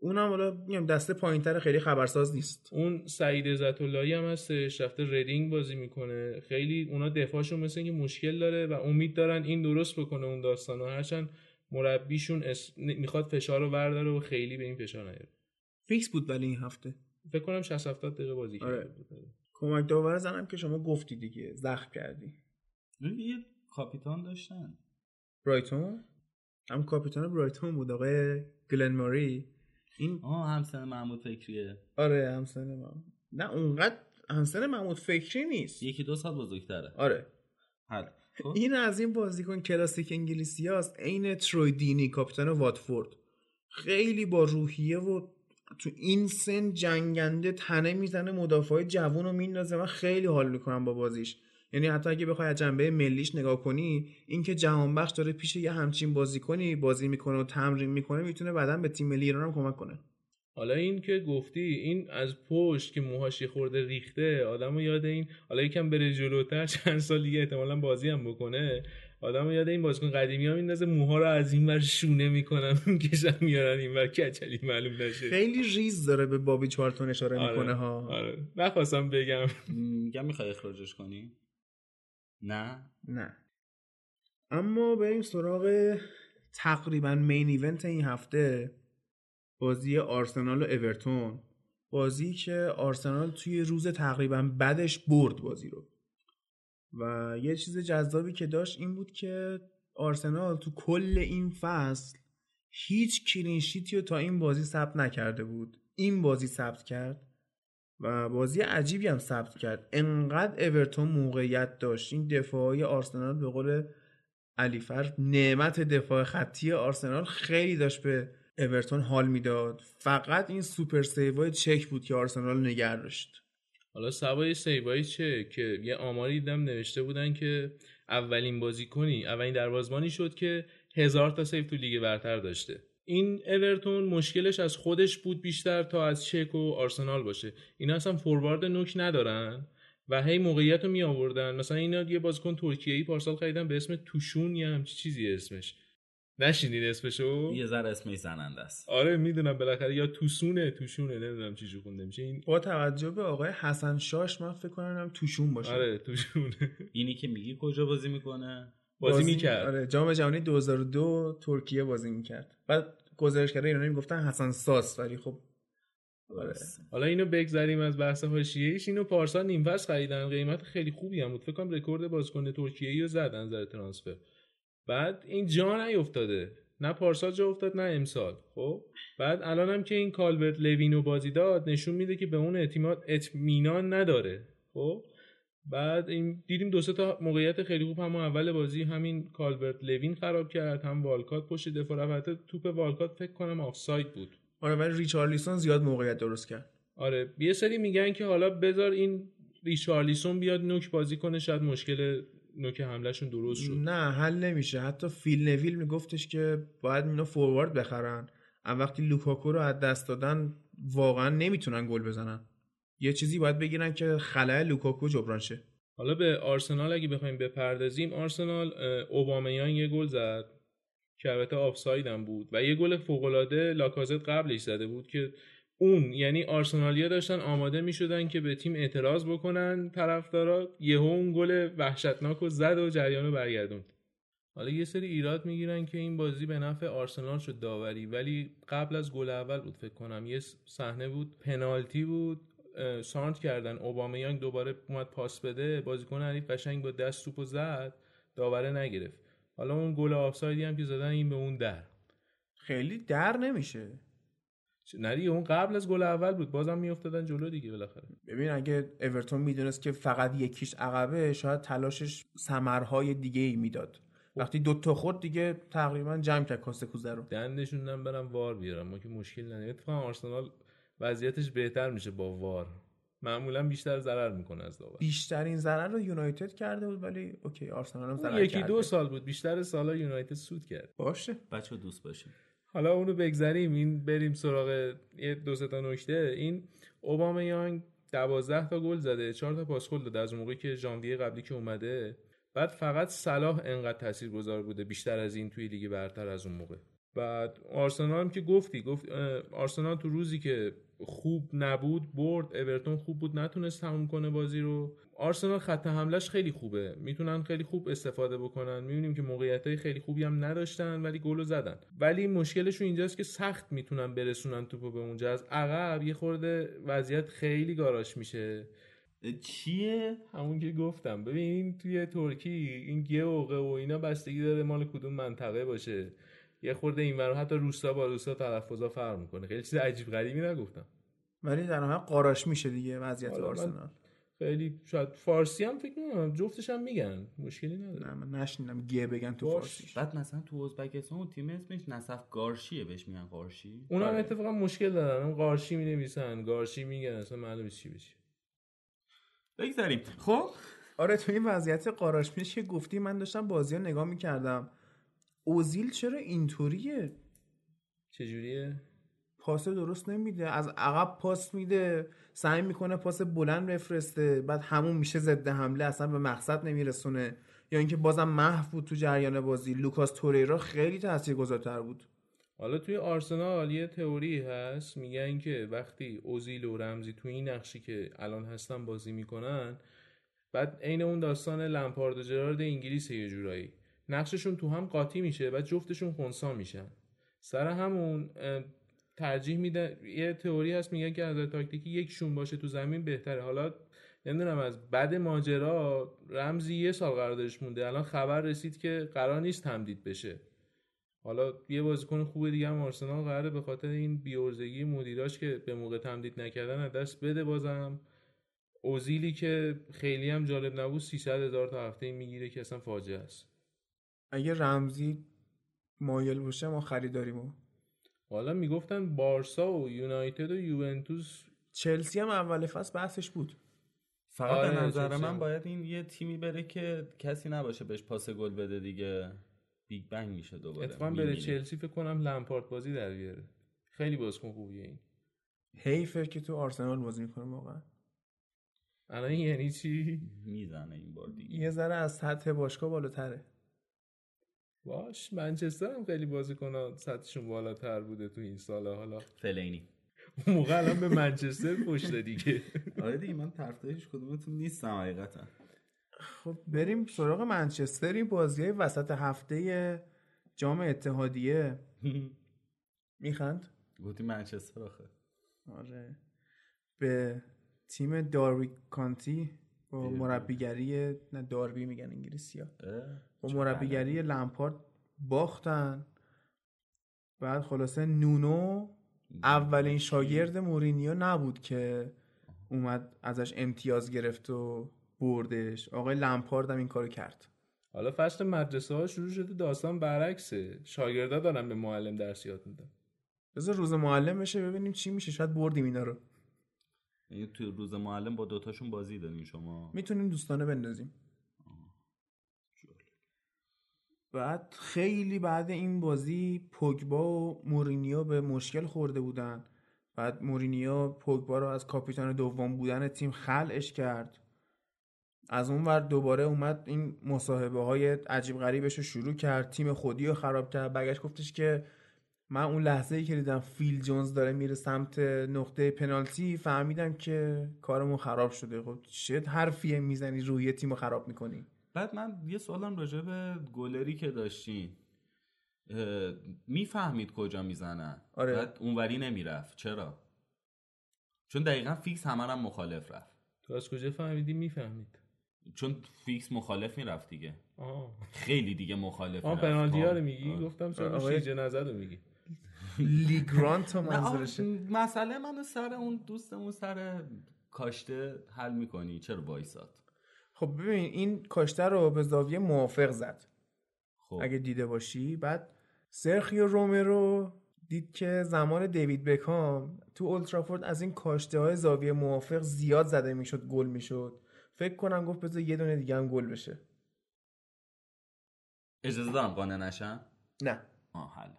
اونم حالا میگم دسته پایینتر خیلی خبرساز نیست. اون سعید عزت اللهی هم هستش رفته ریدینگ بازی می‌کنه. خیلی اونا دفاعشون مثل اینکه مشکل داره و امید دارن این درست بکنه اون داستانو هرچند مربیشون اس... می‌خواد فشار رو برداره و خیلی به این فشار نیاره. فیکس بود ولی این هفته. فکر کنم 60 70 دقیقه بازی آره. کرده بود. کمک داور زنم که شما گفتی دیگه. زخم کردی. یه کاپیتان داشتن. برایتون؟ هم کاپیتان برایتون بود آقای گلن ماری. این آه همسن محمود فکریه. آره همسن من نه اونقدر همسن محمود فکری نیست. یکی دو سال بزرگتره. آره. حل. خب. این از این بازیکن کلاسیک انگلیسی هاست. عین تروی دینی کاپیتان واتفورد. خیلی با روحیه و تو این سن جنگنده تنه می‌زنه مدافع جوون رو میندازه. من خیلی حال می‌کنم با بازیش. یعنی حتی اگه بخوای از جنبه ملیش نگاه کنی اینکه جهان بخش داره پیش یه همچین بازیکنی بازی می‌کنه و تمرین می‌کنه می‌تونه بعدا به تیم ملی ایران هم کمک کنه. حالا این که گفتی این از پشت که موهاش یه خورده ریخته آدمو یاد این حالا یکم بره جلوتر چند سال دیگه احتمالا بازی هم بکنه آدمو یاد این بازیکن قدیمی ها میندازه موها رو از این ور شونه می‌کنن می‌کشن میارن این ور کچلی معلوم نشه. خیلی ریز داره به بابی چارتون اشاره آره، می‌کنه ها. آره. نخواستم بگم. میگم می‌خوای اخراجش کنی؟ نه. نه. اما بریم سراغ تقریبا مین ایونت این هفته بازی آرسنال و اورتون. بازی که آرسنال توی روز تقریبا بعدش برد بازی رو. و یه چیز جذابی که داشت این بود که آرسنال تو کل این فصل هیچ clean sheet ی رو تا این بازی ثبت نکرده بود. این بازی ثبت کرد. و بازی عجیبی هم ثبت کرد. انقدر اورتون موقعیت داشت. این دفاعی آرسنال به قول علیفر نعمت دفاع خطی آرسنال خیلی داشت به اورتون حال می‌داد. فقط این super save ای چک بود که آرسنال نگه داشت. حالا سوای save ای چک که یه آماری دیدم نوشته بودن که اولین بازیکنی اولین دروازبانی شد که هزار تا save تو لیگ برتر داشته. این اورتون مشکلش از خودش بود بیشتر تا از چک و آرسنال باشه. اینا اصلا فوروارد نوک ندارن و هی موقعیت رو می آوردن مثلا اینا یه بازیکن ترکیه ای پارسال خریدن به اسم توشون یا همچی چیزی اسمش. نشنیدید اسمشو؟ یه ذره اسمش زننده است. آره می‌دونم بالاخره. یا توسونه توشونه نمی‌دونم چی خونده میشه. این با توجه به آقای حسن شاش من فکر کنم توشون باشه. آره توشونه. اینی که میگی کجا بازی می‌کنه؟ بازی می‌کرد. آره جام جهانی 2002 ترکیه بازی می‌کرد. بعد گزارشگرای ایرانی می‌گفتن حسن ساس ولی خب آره. حالا اینو بگذریم از بحث حاشیه‌ایش. اینو پارسال نیم فصل خریدن. قیمت خیلی خوبی هم بود. فکر کنم رکورد بازیکن ترکیه‌ای رو زد از نظر ترانسفر. بعد این جا نیفتاده. نه پارسال جا افتاد نه امسال. خب؟ بعد الان هم که این کالورت لوینو بازی داد نشون میده که به اون اعتماد اطمینان نداره. خب؟ بعد این دیدیم دو سه تا موقعیت خیلی خوب هم اول بازی همین کالورت لوین خراب کرد هم والکات پشت دفاع رفت. توپ والکات فکر کنم آفساید بود. آره ولی ریچارلیسون زیاد موقعیت درست کرد. آره یه سری میگن که حالا بذار این ریچارلیسون بیاد نوک بازی کنه شاید مشکل نوک حملهشون درست شد. نه حل نمیشه. حتی فیل نویل میگفتش که باید اینو فوروارد بخرن. اما وقتی لوکاکو رو از دست دادن واقعا نمی‌تونن گل بزنن. یه چیزی باید بگیرن که خلای لوکاکو جبران شه. حالا به آرسنال اگه بخوایم بپردازیم آرسنال اوبامیانگ یه گل زد که البته آفساید هم بود و یه گل فوق‌العاده لاکازت قبلش زده بود که اون یعنی آرسنالیا داشتن آماده می‌شدن که به تیم اعتراض بکنن طرفدارا. یهو اون گل وحشتناک رو زد و جریان رو برگردوند. حالا یه سری ایراد می‌گیرن که این بازی به نفع آرسنال شد داوری ولی قبل از گل اول بود فکر کنم. یه صحنه بود پنالتی بود. سانت کردن. اوبامیانگ دوباره اومد پاس بده. بازیکن حریف قشنگ با دست توپو زد. داوره نگرفت. حالا اون گل آفسایدی هم که زدن این به اون در. خیلی در نمیشه. دیگه اون قبل از گل اول بود. بازم میافتادن جلو دیگه بالاخره. ببین اگه اورتون می‌دونست که فقط یکیش عقبه شاید تلاشش ثمرهای دیگه ای می‌داد. وقتی دو تا خورد دیگه تقریبا جمع کرد کاسه کوزه رو. دندشون برم وار بیارم. ما که مشکل نداره اتفاقا آرسنال وضعیتش بهتر میشه با وار. معمولا بیشتر ضرر می‌کنه از داور. بیشترین ضرر رو یونایتد کرده بود ولی اوکی آرسنال هم اون ضرر یکی کرده. دو سال بود. بیشتر سالا یونایتد سود کرد. باشه. بچه دوست باشیم حالا اونو بگذریم. این بریم سراغ یه دو سه تا نکته. این اوبامیانگ 12 تا گل زده 4 تا پاس گل داده از موقعی که ژانویه قبلی که اومده. بعد فقط صلاح انقدر تاثیرگذار بوده بیشتر از این توی لیگ برتر از اون موقع. بعد آرسنال هم که گفتی گفت آرسنال تو روزی که خوب نبود برد اورتون خوب بود نتونست تموم کنه بازی رو. آرسنال خط حملش خیلی خوبه. می‌تونن خیلی خوب استفاده بکنن. می‌بینیم که موقعیت های خیلی خوبی هم نداشتن ولی گل زدن. ولی مشکلشون اینجاست که سخت می‌تونن برسونن توپو به اونجا. از عقب یه خورده وضعیت خیلی گاراش میشه. چیه؟ همون که گفتم. ببین توی ترکی این گوقه و اینا بستگی داره مال کدوم منطقه باشه. یه خورده این ور حتی روستا با روستا تلفظا فرق می‌کنه. خیلی چیز عجیب غریبی نگفتم. ولی در نهایت قاراش میشه دیگه وضعیت من- آرسنال. خیلی شاید فارسی هم فکر نمی‌کنم. جفتش هم میگن. مشکلی نداره. نه من نشنیدم. گه بگن تو باش. فارسیش بعد مثلا تو ازبکستان اون تیم اسمش نصف گارشیه بهش میگن قارشی. اونا هم آره. اتفاقا مشکل دارن اون قارشی می نویسن گارشی میگن اصلا معلوم نیست چی بشه. بگذاریم. خب؟ آره تو این وضعیت قاراش میشه که گفتی من داشتم بازی ها نگاه می‌کردم. اوزیل چرا اینطوریه؟ چجوریه؟ پاس درست نمیده از عقب پاس میده سعی می‌کنه پاس بلند بفرسته بعد همون میشه ضد حمله اصلا به مقصد نمیرسونه. یا اینکه بازم محو بود تو جریان بازی. لوکاس توریرا خیلی تاثیرگذارتر بود. حالا توی آرسنال یه تئوری هست میگن که وقتی اوزیل و رمزی توی این نقشی که الان هستن بازی می‌کنن بعد عین اون داستان لمپارد و جرارد انگلیس یه جورایی. نقششون تو هم قاطی میشه و جفتشون خونسا میشن. سر همون ترجیح میده یه تئوری هست میگن که از تاکتیکی یکشون باشه تو زمین بهتره. حالا نمی‌دونم از بعد ماجرا رمزی یه سال قراردادش مونده. الان خبر رسید که قرار نیست تمدید بشه. حالا یه بازیکن خوب دیگه هم آرسنال قراره به خاطر این بیورزگی مدیراش که به موقع تمدید نکردن از دست بده بازم. اوزیلی که خیلی هم جالب نبود 300 هزار تا هفته می‌گیره که اصلا فاجعه است. اگه رمزی مایل باشه ما خریداریمو. حالا می‌گفتن بارسا و یونایتد و یوونتوس چلسی هم اول فصل بحثش بود. فقط آره، به نظر من. باید این یه تیمی بره که کسی نباشه بهش پاس گل بده دیگه. بیگ بنگ میشه دوباره. اتفاقا بره. چلسی فکر کنم لمپارد بازی در بیاره. خیلی بازیکن خوبیه این. حیفه که تو آرسنال بازی می‌کنه واقعا. الان یعنی چی؟ می‌زنه این بار دیگه. یه ذره از سطح باشگاه بالاتره. باش منچستر هم خیلی بازیکن سطحشون بالاتر بوده تو این سالا حالا فلینی. اون موقع الان به منچستر پشت دیگه. آره دیگه من طرفدارش کدومتون نیستم حقیقتا. خب بریم سراغ منچستر این بازی وسط هفته جام اتحادیه. میخند؟ گفتی منچستر آخه. آره. به تیم دارویک کانتی با مربیگری نه داربی میگن انگلیسی ها با مربیگری لمپارد باختن. بعد خلاصه نونو اولین شاگرد مورینیو نبود که اومد ازش امتیاز گرفت و بردش. آقای لمپارد هم این کارو کرد. حالا فصل مدرسه ها شروع شده داستان برعکسه. شاگردا دارن به معلم درس یاد میدن. بذار روز معلم بشه ببینیم چی میشه. شاید بردیم اینا رو. یعنی تو روز معلم با دوتاشون بازی دارین شما؟ می‌تونیم دوستانه بندازیم. بعد خیلی بعد این بازی پوگبا و مورینیو به مشکل خورده بودن. بعد مورینیو پوگبا رو از کاپیتان دوم بودن تیم خلعش کرد. از اون ور دوباره اومد این مصاحبه های عجیب غریبش رو شروع کرد تیم خودی رو خراب کرد. برگشت گفتش که من اون لحظه ای که دیدم فیل جونز داره میره سمت نقطه پنالتی فهمیدم که کارمون خراب شده. خب چه حرفیه می‌زنی روی تیم رو خراب می‌کنی. بعد من یه سوالم راجع به گلری که داشتین. می‌فهمید کجا می‌زنن. آره. بعد اونوری نمی‌رفت. چرا؟ چون دقیقا فیکس همه هم مخالف رفت. تو از کجا فهمیدی؟ می‌فهمید. چون فیکس مخالف می‌رفت دیگه. آه. خیلی دیگه مخالف آه می‌رفت. پنالتی ها رو آه. میگی؟ آه. گفتم چرا آقای- نظر رو میگی؟ لیگرانت آه، منظورشه. مسئله منو سر اون دوستمون سر کاشته حل می‌کنی. چرا وایساد؟ خب ببین این کاشته رو به زاویه موافق زد. خب. اگه دیده باشی. بعد سرخیو رومرو دید که زمان دیوید بکام تو اولترافورد از این کاشته های زاویه موافق زیاد زده می‌شد گل می‌شد. فکر کنم گفت بذار یه دونه دیگه هم گل بشه. اجازه دارم قانع نشم؟ نه. آه حل.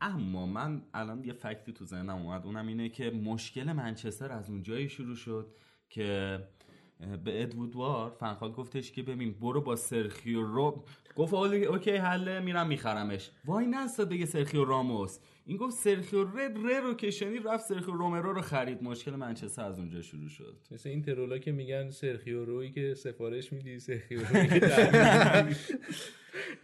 اما من الان یه فکتی تو ذهنم اومد. اونم اینه که مشکل منچستر از اون جایی شروع شد که به ادوودوار فنخال گفتش که ببین برو با سرخیو رو گفت اولی- اوکی حله میرم میخرمش. وای نستا بگه سرخیو راموس. این گفت سرخیو رد ر رو کشنی رفت سرخیو رومرو رو خرید. مشکل منچستر از اونجا شروع شد. مثل این ترولا که میگن سرخیو روی که سفارش میدی سرخیو روی.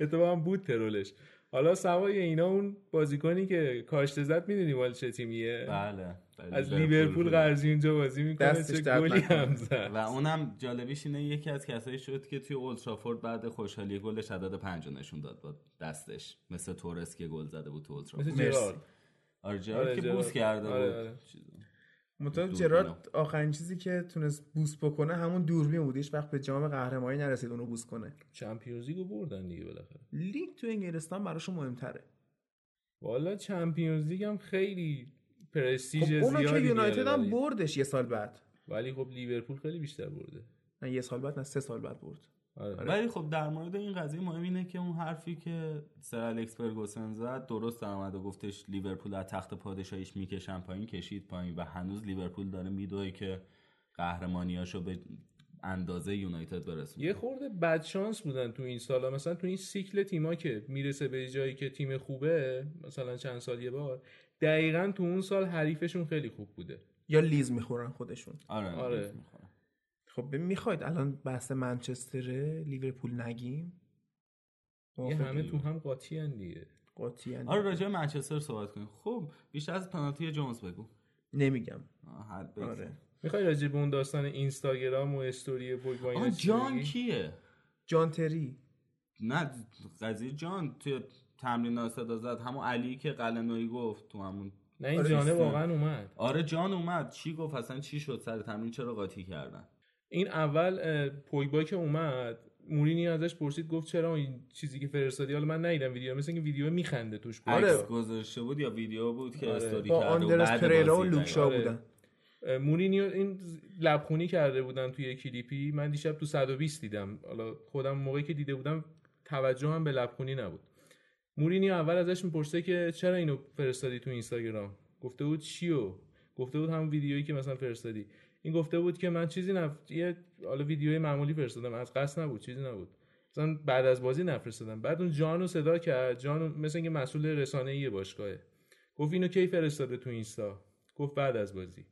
اتفاقا بود ترولش. حالا سوای اینا اون بازیکنی که کاشته زد می‌دونی مال چه تیمیه بله بله، از لیورپول. قرضی اونجا بازی می‌کنه چه گلی. هم زد و اونم جالبیش اینه یکی از کسایی شد که توی اولترافورد بعد خوشحالی گلش عدد پنج رو نشون داد با دستش مثل تورس که گل زده بود تو اولترافورد مثل مرسی. جرار آره جرارد آره، که جرارد. بوس کرده آره، بود آره. چیزو. مطمئن. جرارد آخرین چیزی که تونست بوس بکنه همون دوربین بود. هیچ وقت به جام قهرمانی نرسید اونو بوس کنه. چمپیونز لیگو بردن دیگه بالاخره. لیگ تو انگلستان براشون مهمتره. والا چمپیونز لیگ هم خیلی پرستیژ خب اونو که زیادی یونایتد هم بردش یه سال بعد. ولی خب لیورپول خیلی بیشتر برده. نه یه سال بعد نه سه سال بعد برد. آره. ولی خب در مورد این قضیه مهم اینه که اون حرفی که سر الکس فرگوسن زد درست در اومد و گفتش لیورپول از تخت پادشاهیش می‌کشن پایین کشید پایین و هنوز لیورپول داره میدوه که قهرمانیاشو به اندازه یونایتد برسونه یه خورده بد شانس بودن تو این سالا مثلا تو این سیکل تیما که می‌رسه به جایی که تیم خوبه مثلا چند سال یه بار دقیقا تو اون سال حریفشون خیلی خوب بوده یا لیز می‌خورن خودشون آره آره. لیز می‌خورن. خب می‌خواید الان بحث منچستره لیورپول نگیم؟ یه؟ همه تو هم قاطی دیگه. قاطی آره راجع منچستر صحبت کنیم. خب بیشتر از پنالتی جونز بگو. نمیگم. آره. می‌خوای راجع به اون داستان اینستاگرام و استوری پوگبا چیزی جان؟ کیه؟ جان تری. نه قضیه جان توی تمرین صدا زد. همون علی که قلنوی گفت تو همون نه این آره، جانه. واقعا اومد. آره جان اومد. چی گفت؟ اصلا چی شد؟ سر تمرین چرا قاطی کردن؟ این اول پوگبا که اومد مورینی ازش پرسید گفت چرا این چیزی که فرستادی؟ حالا من ندیدم ویدیو مثل اینکه ویدیو میخنده توش آره. عکس گذاشته بود یا ویدیو بود که آره. استوری با آندرس بعد پریرا و لوکشا آره. بودن. اه، مورینیو این لبخونی کرده بودن توی کلیپی. من دیشب تو 120 دیدم. حالا خودم موقعی که دیده بودم توجه هم به لبخونی نبود. مورینیو اول ازش می‌پرسه که چرا اینو فرستادی تو اینستاگرام؟ گفته بود چیو؟ گفته بود همون ویدیویی که مثلا فرستادی. این گفته بود که من چیزی نف... یه حالا ویدیوی معمولی فرستادم از قصد نبود چیزی نبود. مثلا بعد از بازی نفرستادم. بعد اون جانو صدا کرد جانو مثل اینکه مسئول رسانه‌ای باشگاهه گفت اینو کی فرستاده تو اینستا؟ گفت بعد از بازی.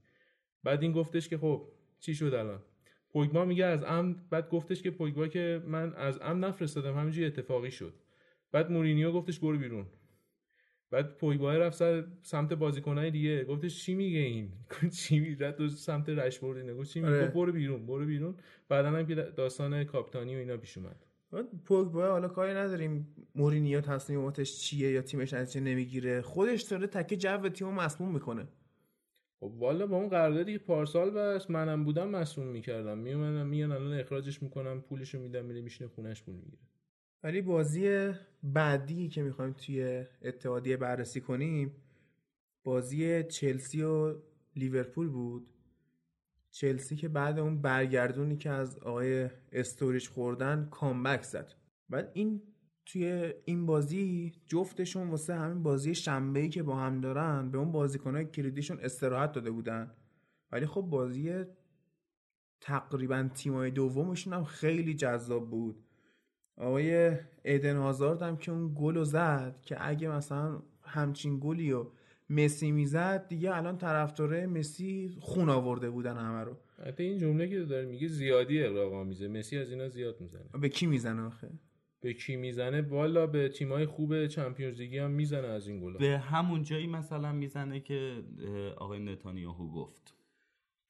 بعد این گفتش که خب چی شد الان؟ پوگبا میگه از ام بعد گفتش که پوگبا که من از ام نفرستادم همینجوری اتفاقی شد. بعد مورینیو گفتش برو بیرون. بعد پویبا رفت سر سمت بازیکنای دیگه. گفتش چی میگه این؟ چی میگه تو سمت رشفورد اینا گفت چی میگه آره. برو بیرون برو بیرون. بعدا هم که داستان کاپتانی و اینا پیش اومد. پوگبا حالا کاری نداریم مورینیو تصمیماتش چیه یا تیمش نتیجه نمی‌گیره. خودش داره تکه جو تیمو مسموم می‌کنه. خب والا با اون قراردادی که پارسال بست منم بودم مسئول می‌کردم. میومدم میان الان اخراجش می‌کنم پولشو میدم میره میشینه خونش پول می‌گیره. ولی بازی بعدی که می‌خوایم توی اتحادیه بررسی کنیم بازی چلسی و لیورپول بود. چلسی که بعد اون برگردونی که از آقای استوریج خوردن comeback زد. بعد این توی این بازی جفتشون واسه همین بازی شنبه که با هم دارن به اون بازیکنهای کلیدیشون استراحت داده بودن. ولی خب بازی تقریبا تیمای دومشون هم خیلی جذاب بود. آقای ایدن هازارد هم که اون گل رو زد که اگه مثلا همچین گلی و مسی می‌زد دیگه الان طرفدارای مسی خون آورده بودن همه رو. حتی این جمله که داره میگه زیادی اغراق آمیزه. مسی از اینا زیاد می‌زنه. به کی می‌زنه آخه؟ به کی می‌زنه؟ والا به تیمای خوب چمپیونز لیگی هم می‌زنه از این گلا به همون جایی مثلا می‌زنه که آقای نتانیاهو گفت.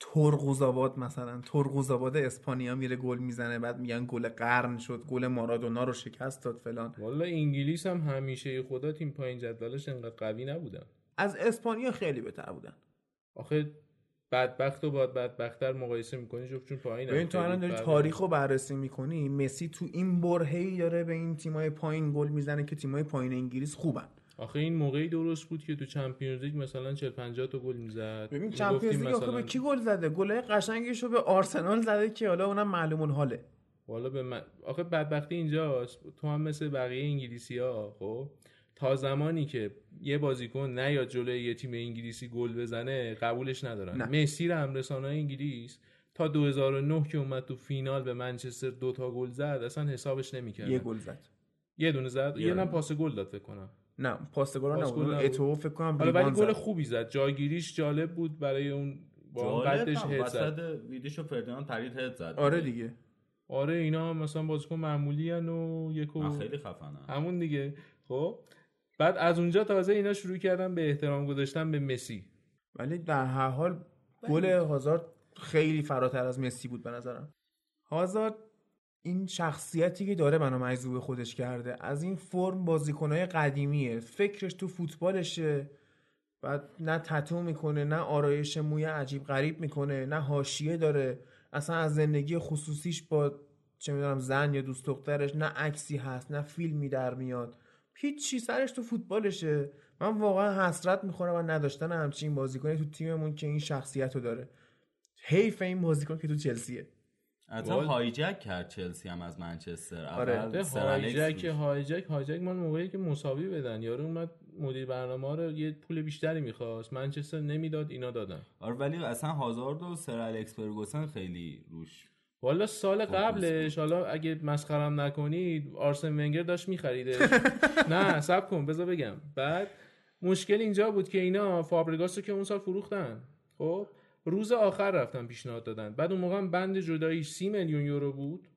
ترقوزآباد مثلا. ترقوزآباد اسپانیا میره گل می‌زنه بعد میگن گل قرن شد گل مارادونا رو شکست داد فلان. والا انگلیس هم همیشه خدا تیم پایین جدولش انقدر قوی نبودن. از اسپانیا خیلی بهتر بودن. آخه بدبخت و باد بدبختتر مقایسه می‌کنی جفتشون پایین ببین تو الان داری تاریخ رو بررسی می‌کنی مسی تو این برهی داره به این تیمای پایین گل می‌زنه که تیمای پایین انگلیس خوبن. آخه این موقعی درست بود که تو Champions League مثلا 40 50 تا گل می‌زد. ببین Champions League آخه به کی گل زده؟ گلای قشنگش رو به آرسنال زده که حالا اونم معلوم الحاله والا به من... آخه بدبختی اینجاست. تو هم مثل بقیه انگلیسی ها خب؟ تا زمانی که یه بازیکن نیاد جلوی یه تیم انگلیسی گل بزنه قبولش ندارن. نه. مسی هم رسانه‌های انگلیس تا 2009 که اومد تو فینال به منچستر دو تا گل زد اصلا حسابش نمی‌کردن یه گل زد. یه دونه زد. یه. نه پاس گل داد فکر کنم. نه پاس گل نبود. اتو فکر کنم ولی گل. خوبی زد. جایگیریش جالب بود برای اون با قدش. هد زد. وسط ویدیشو فردیناند پرید هد زد. آره دیگه. آره اینا مثلا بازیکن معمولی هن و یک و من خیلی خفنم همون دیگه. خب بعد از اونجا تازه اینا شروع کردن به احترام گذاشتن به مسی. ولی در هر حال گل هازارد خیلی فراتر از مسی بود به نظرم. هازارد این شخصیتی که داره منو مجذوب خودش کرده از این فرم بازیکنهای قدیمیه. فکرش تو فوتبالشه. بعد نه تتو می‌کنه نه آرایش موی عجیب غریب می‌کنه نه حاشیه داره. اصلا از زندگی خصوصیش با چه می‌دونم زن یا دوست دخترش نه عکسی هست نه فیلمی در میاد. هیچ سرش تو فوتبالشه. من واقعا حسرت می‌خورم و نداشتن همچین بازیکنی تو تیممون که این شخصیت رو داره. حیف این بازیکن که تو چلسیه. وال- هایجک کرد چلسی هم از منچستر. آره. هایجک. هایجک هایجک من موقعی که مساوی بدن. یارو اومد مدیر برنامه رو یه پول بیشتری می‌خواست. منچستر نمی‌داد اینا دادن. آره ولی اصلا هازارد و سر الکس فرگوسن خیلی روش. والا سال قبلش حالا اگه مسخرم نکنید آرسن ونگر داشت میخریده نه سب کن بذار بگم. بعد مشکل اینجا بود که اینا فابرگاس رو که اون سال فروختن. خب؟ روز آخر رفتن پیشنهاد دادن. بعد اون موقع هم بند جداییش سی میلیون یورو بود.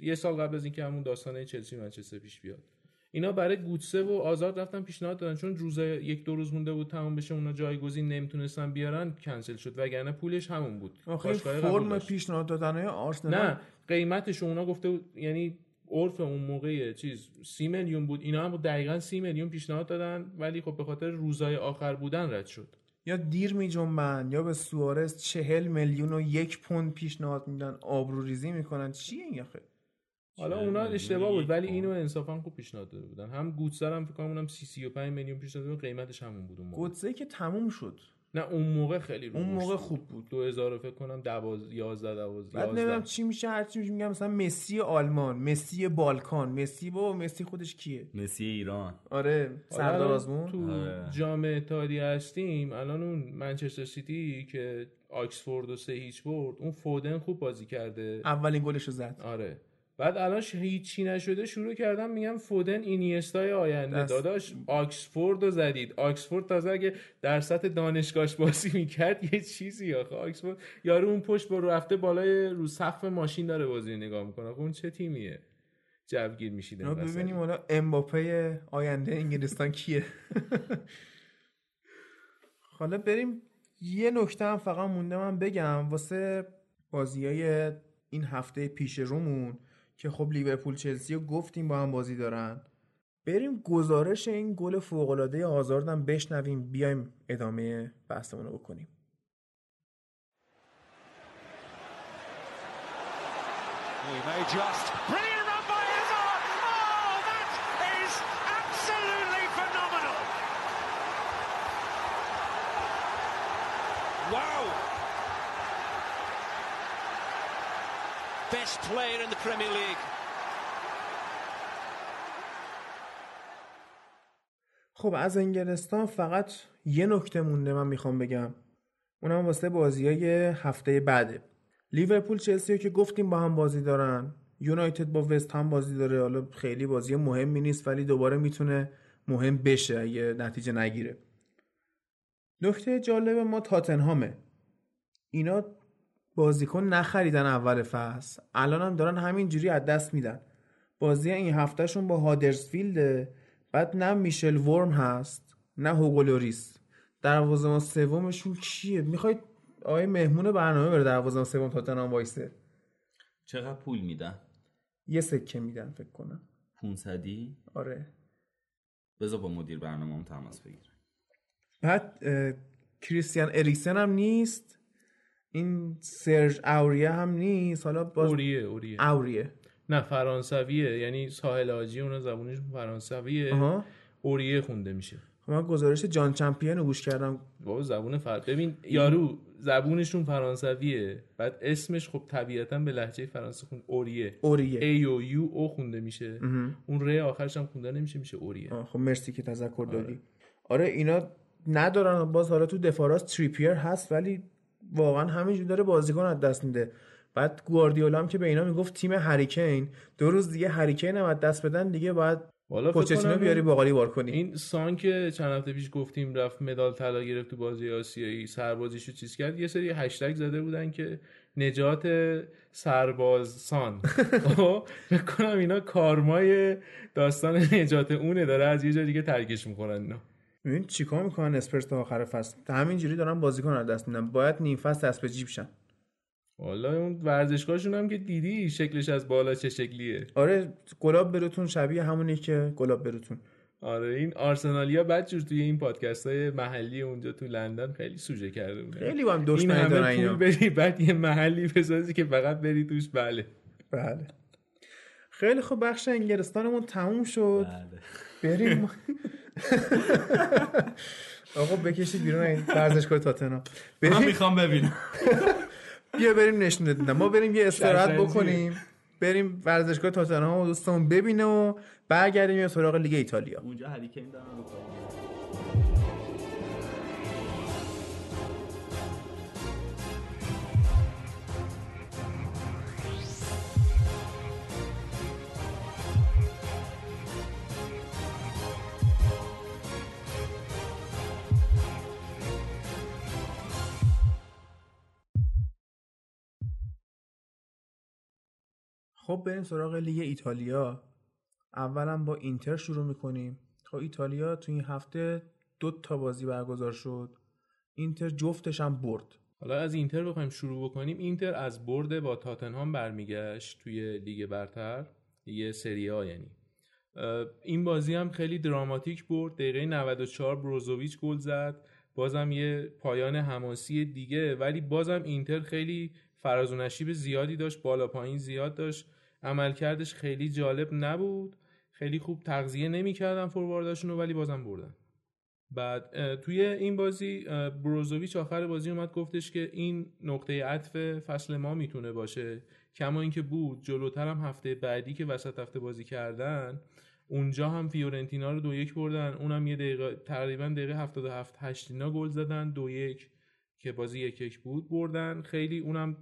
یه سال قبل از اینکه همون داستانه چلسی منچستر پیش بیاد. اینا برای گوتسه و آزاد رفتن پیشنهاد دادن. چون روز یک دو روز مونده بود تمام بشه اونا جایگزین نمی‌تونستن بیارن کنسل شد. وگرنه پولش همون بود. آخه فرم. پیشنهاد دادن آرسنال نه قیمتش اونا گفته بود یعنی عرف اون موقع چیز سی میلیون بود. اینا هم دقیقا سی میلیون پیشنهاد دادن ولی خب به خاطر روزای آخر بودن رد شد. یا دیر می جنبن یا به سوارز چهل میلیون و یک پوند پیشنهاد میدن آبروریزی می‌کنن. چیه این آخه؟ حالا اونا اشتباه بود ولی. اینو انصافا خوب پیشنهاد داده بودن. هم گوتسر هم فکر کنم اونم 30 35 میلیون پیشنهاد قیمتش همون بود اون که تموم شد. نه اون موقع خیلی رو اون موقع بود. خوب بود. 2000 فکر کنم 12 11 12 بعد نمی‌دونم چی میشه هر چی میشه میگم مثلا مسی آلمان مسی بالکان مسی با مسی خودش کیه؟ مسی ایران. آره حالا سردار الان آزمون. تو آره. جام اتحادیه هستیم الان اون منچستر سیتی که آکسفورد و سه هیچ برد اون فودن خوب بازی کرده. اولین گلش رو زد. آره. بعد الان هیچی نشده شروع کردم میگم فودن اینیستای آینده. دست- داداش آکسفورد رو زدید. آکسفورد تازه اگه در سطح دانشگاهش بازی می‌کرد یه چیزی آخه. آکسفورد یارو اون پشت با رفته بالای رو سقف ماشین داره بازی نگاه می‌کنه. آخه اون چه تیمیه؟ جوگیر میشید ببینیم حالا امباپه آینده انگلستان کیه. حالا بریم. یه نکته هم فقط مونده من بگم. واسه بازی های این هفته پیش رومون که خب لیورپول چلسی رو گفتیم با هم بازی دارن. بریم گزارش این گل فوق‌العاده آزاردم بشنویم. بیایم ادامه بحثمون رو بکنیم. May just. Brilliant. Best player in the Premier League. خب از انگلستان فقط یه نکته مونده من می‌خوام بگم. اونم واسه بازی های هفته بعده. لیورپول چلسی که گفتیم با هم بازی دارن. یونایتد با وست هم بازی داره. حالا خیلی بازی مهمی نیست ولی دوباره می‌تونه مهم بشه اگه نتیجه نگیره. نکته جالب ما تاتنهامه. اینا بازیکن نخریدن اول فصل. الان هم دارن همینجوری از دست میدن. بازی این هفتهشون با هادرسفیلده بعد نه میشل ورم هست نه هوگولوریس دروازه‌بان سومشون کیه؟ می‌خواید آقای مهمون برنامه بره دروازه‌بان سوم تاتنهام وایسه. چقدر پول میدن؟ یه سکه میدن فکر کنم. 500 آره. بذار با مدیر برنامه تماس بگیر بعد کریستیان اریکسن هم نیست. این سرژ اوریه هم نیست. حالا باز اوریه اوریه. اوریه. نه فرانسویه. یعنی ساحل آجی اون زبونش فرانسویه. آها. اوریه خونده میشه. خب من گزارش جان چمپیون رو گوش کردم. بابا زبون فر... ببین یارو زبونشون فرانسویه. بعد اسمش خب طبیعتا به لهجه فرانسه خون اوریه. اوریه. ای و یو او خونده میشه. اون ر آخرش هم خونده نمیشه میشه اوریه. خب مرسی که تذکر دادی. آره اینا ندارن. باز حالا تو دفاراس تریپیر هست ولی واقعا همینجور داره بازیکن از دست میده. بعد گواردیولا هم که به اینا می‌گفت تیم هریکین دو روز دیگه هریکین هم از دست بدن دیگه باید والا پوچتینو بیاری باقالی بار کنی. این سان که چند هفته پیش گفتیم رفت مدال طلا گرفت تو بازی آسیایی سربازیشو چیز کرد یه سری هشتگ زده بودن که نجات سرباز سان. خب فکر کنم اینا کارمای داستان نجات اونه داره از یه جا دیگه ترکش می‌کنن اینا. ببین چیکار می‌کنن اسپرس تا آخر فصل؟ همینجوری دارن بازیکن از دست میدن. باید نیم فصل دست به جیب شن. والا اون ورزشگاهشون هم که دیدی شکلش از بالا چه شکلیه. آره گلاب بروتون شبیه همونی که گلاب بروتون آره این آرسنالیا بعد جور توی این پادکست های محلی اونجا تو لندن خیلی سوژه کرده بودن خیلی با هم این دشمنی دارن همه اینا. پول بری بعد یه محلی بسازی که فقط بری توش. بله. بله. خیلی خوب بخش انگلستانمون تموم شد. بله. بریم. آقا بکشید بیرون این ورزشگاه تاتنهام. من بریم. می‌خوام ببینم. بیا بریم نشون بدیم ما بریم یه استراحت. بکنیم. بریم ورزشگاه تاتنهام و دوستمون ببینه و برگردیم یه سراغ لیگ ایتالیا. اونجا هریکین دارن خب بریم سراغ لیگ ایتالیا. اولا با اینتر شروع می‌کنیم. خب ایتالیا تو این هفته دو تا بازی برگزار شد. اینتر جفتش هم برد. حالا از اینتر بخوایم شروع بکنیم. اینتر از برد با تاتنهام برمیگشت توی لیگ برتر لیگ سری آ یعنی. این بازی هم خیلی دراماتیک برد. دقیقه 94 بروزوویچ گل زد. بازم یه پایان حماسی دیگه ولی بازم اینتر خیلی فراز و نشیب زیادی داشت بالا پایین زیاد داشت. عملکردش خیلی جالب نبود. خیلی خوب تغذیه نمی‌کردن فوروارداشون رو ولی بازم بردن. بعد توی این بازی بروزوویچ آخر بازی اومد گفتش که این نقطه عطف فصل ما می‌تونه باشه. کما اینکه بود جلوتر هم هفته بعدی که وسط هفته بازی کردن اونجا هم فیورنتینا رو دو یک بردن. اونم یه دقیقه تقریبا دقیقه 77 8 اینا گل زدن دو یک که بازی یک یک بود بردن. خیلی اونم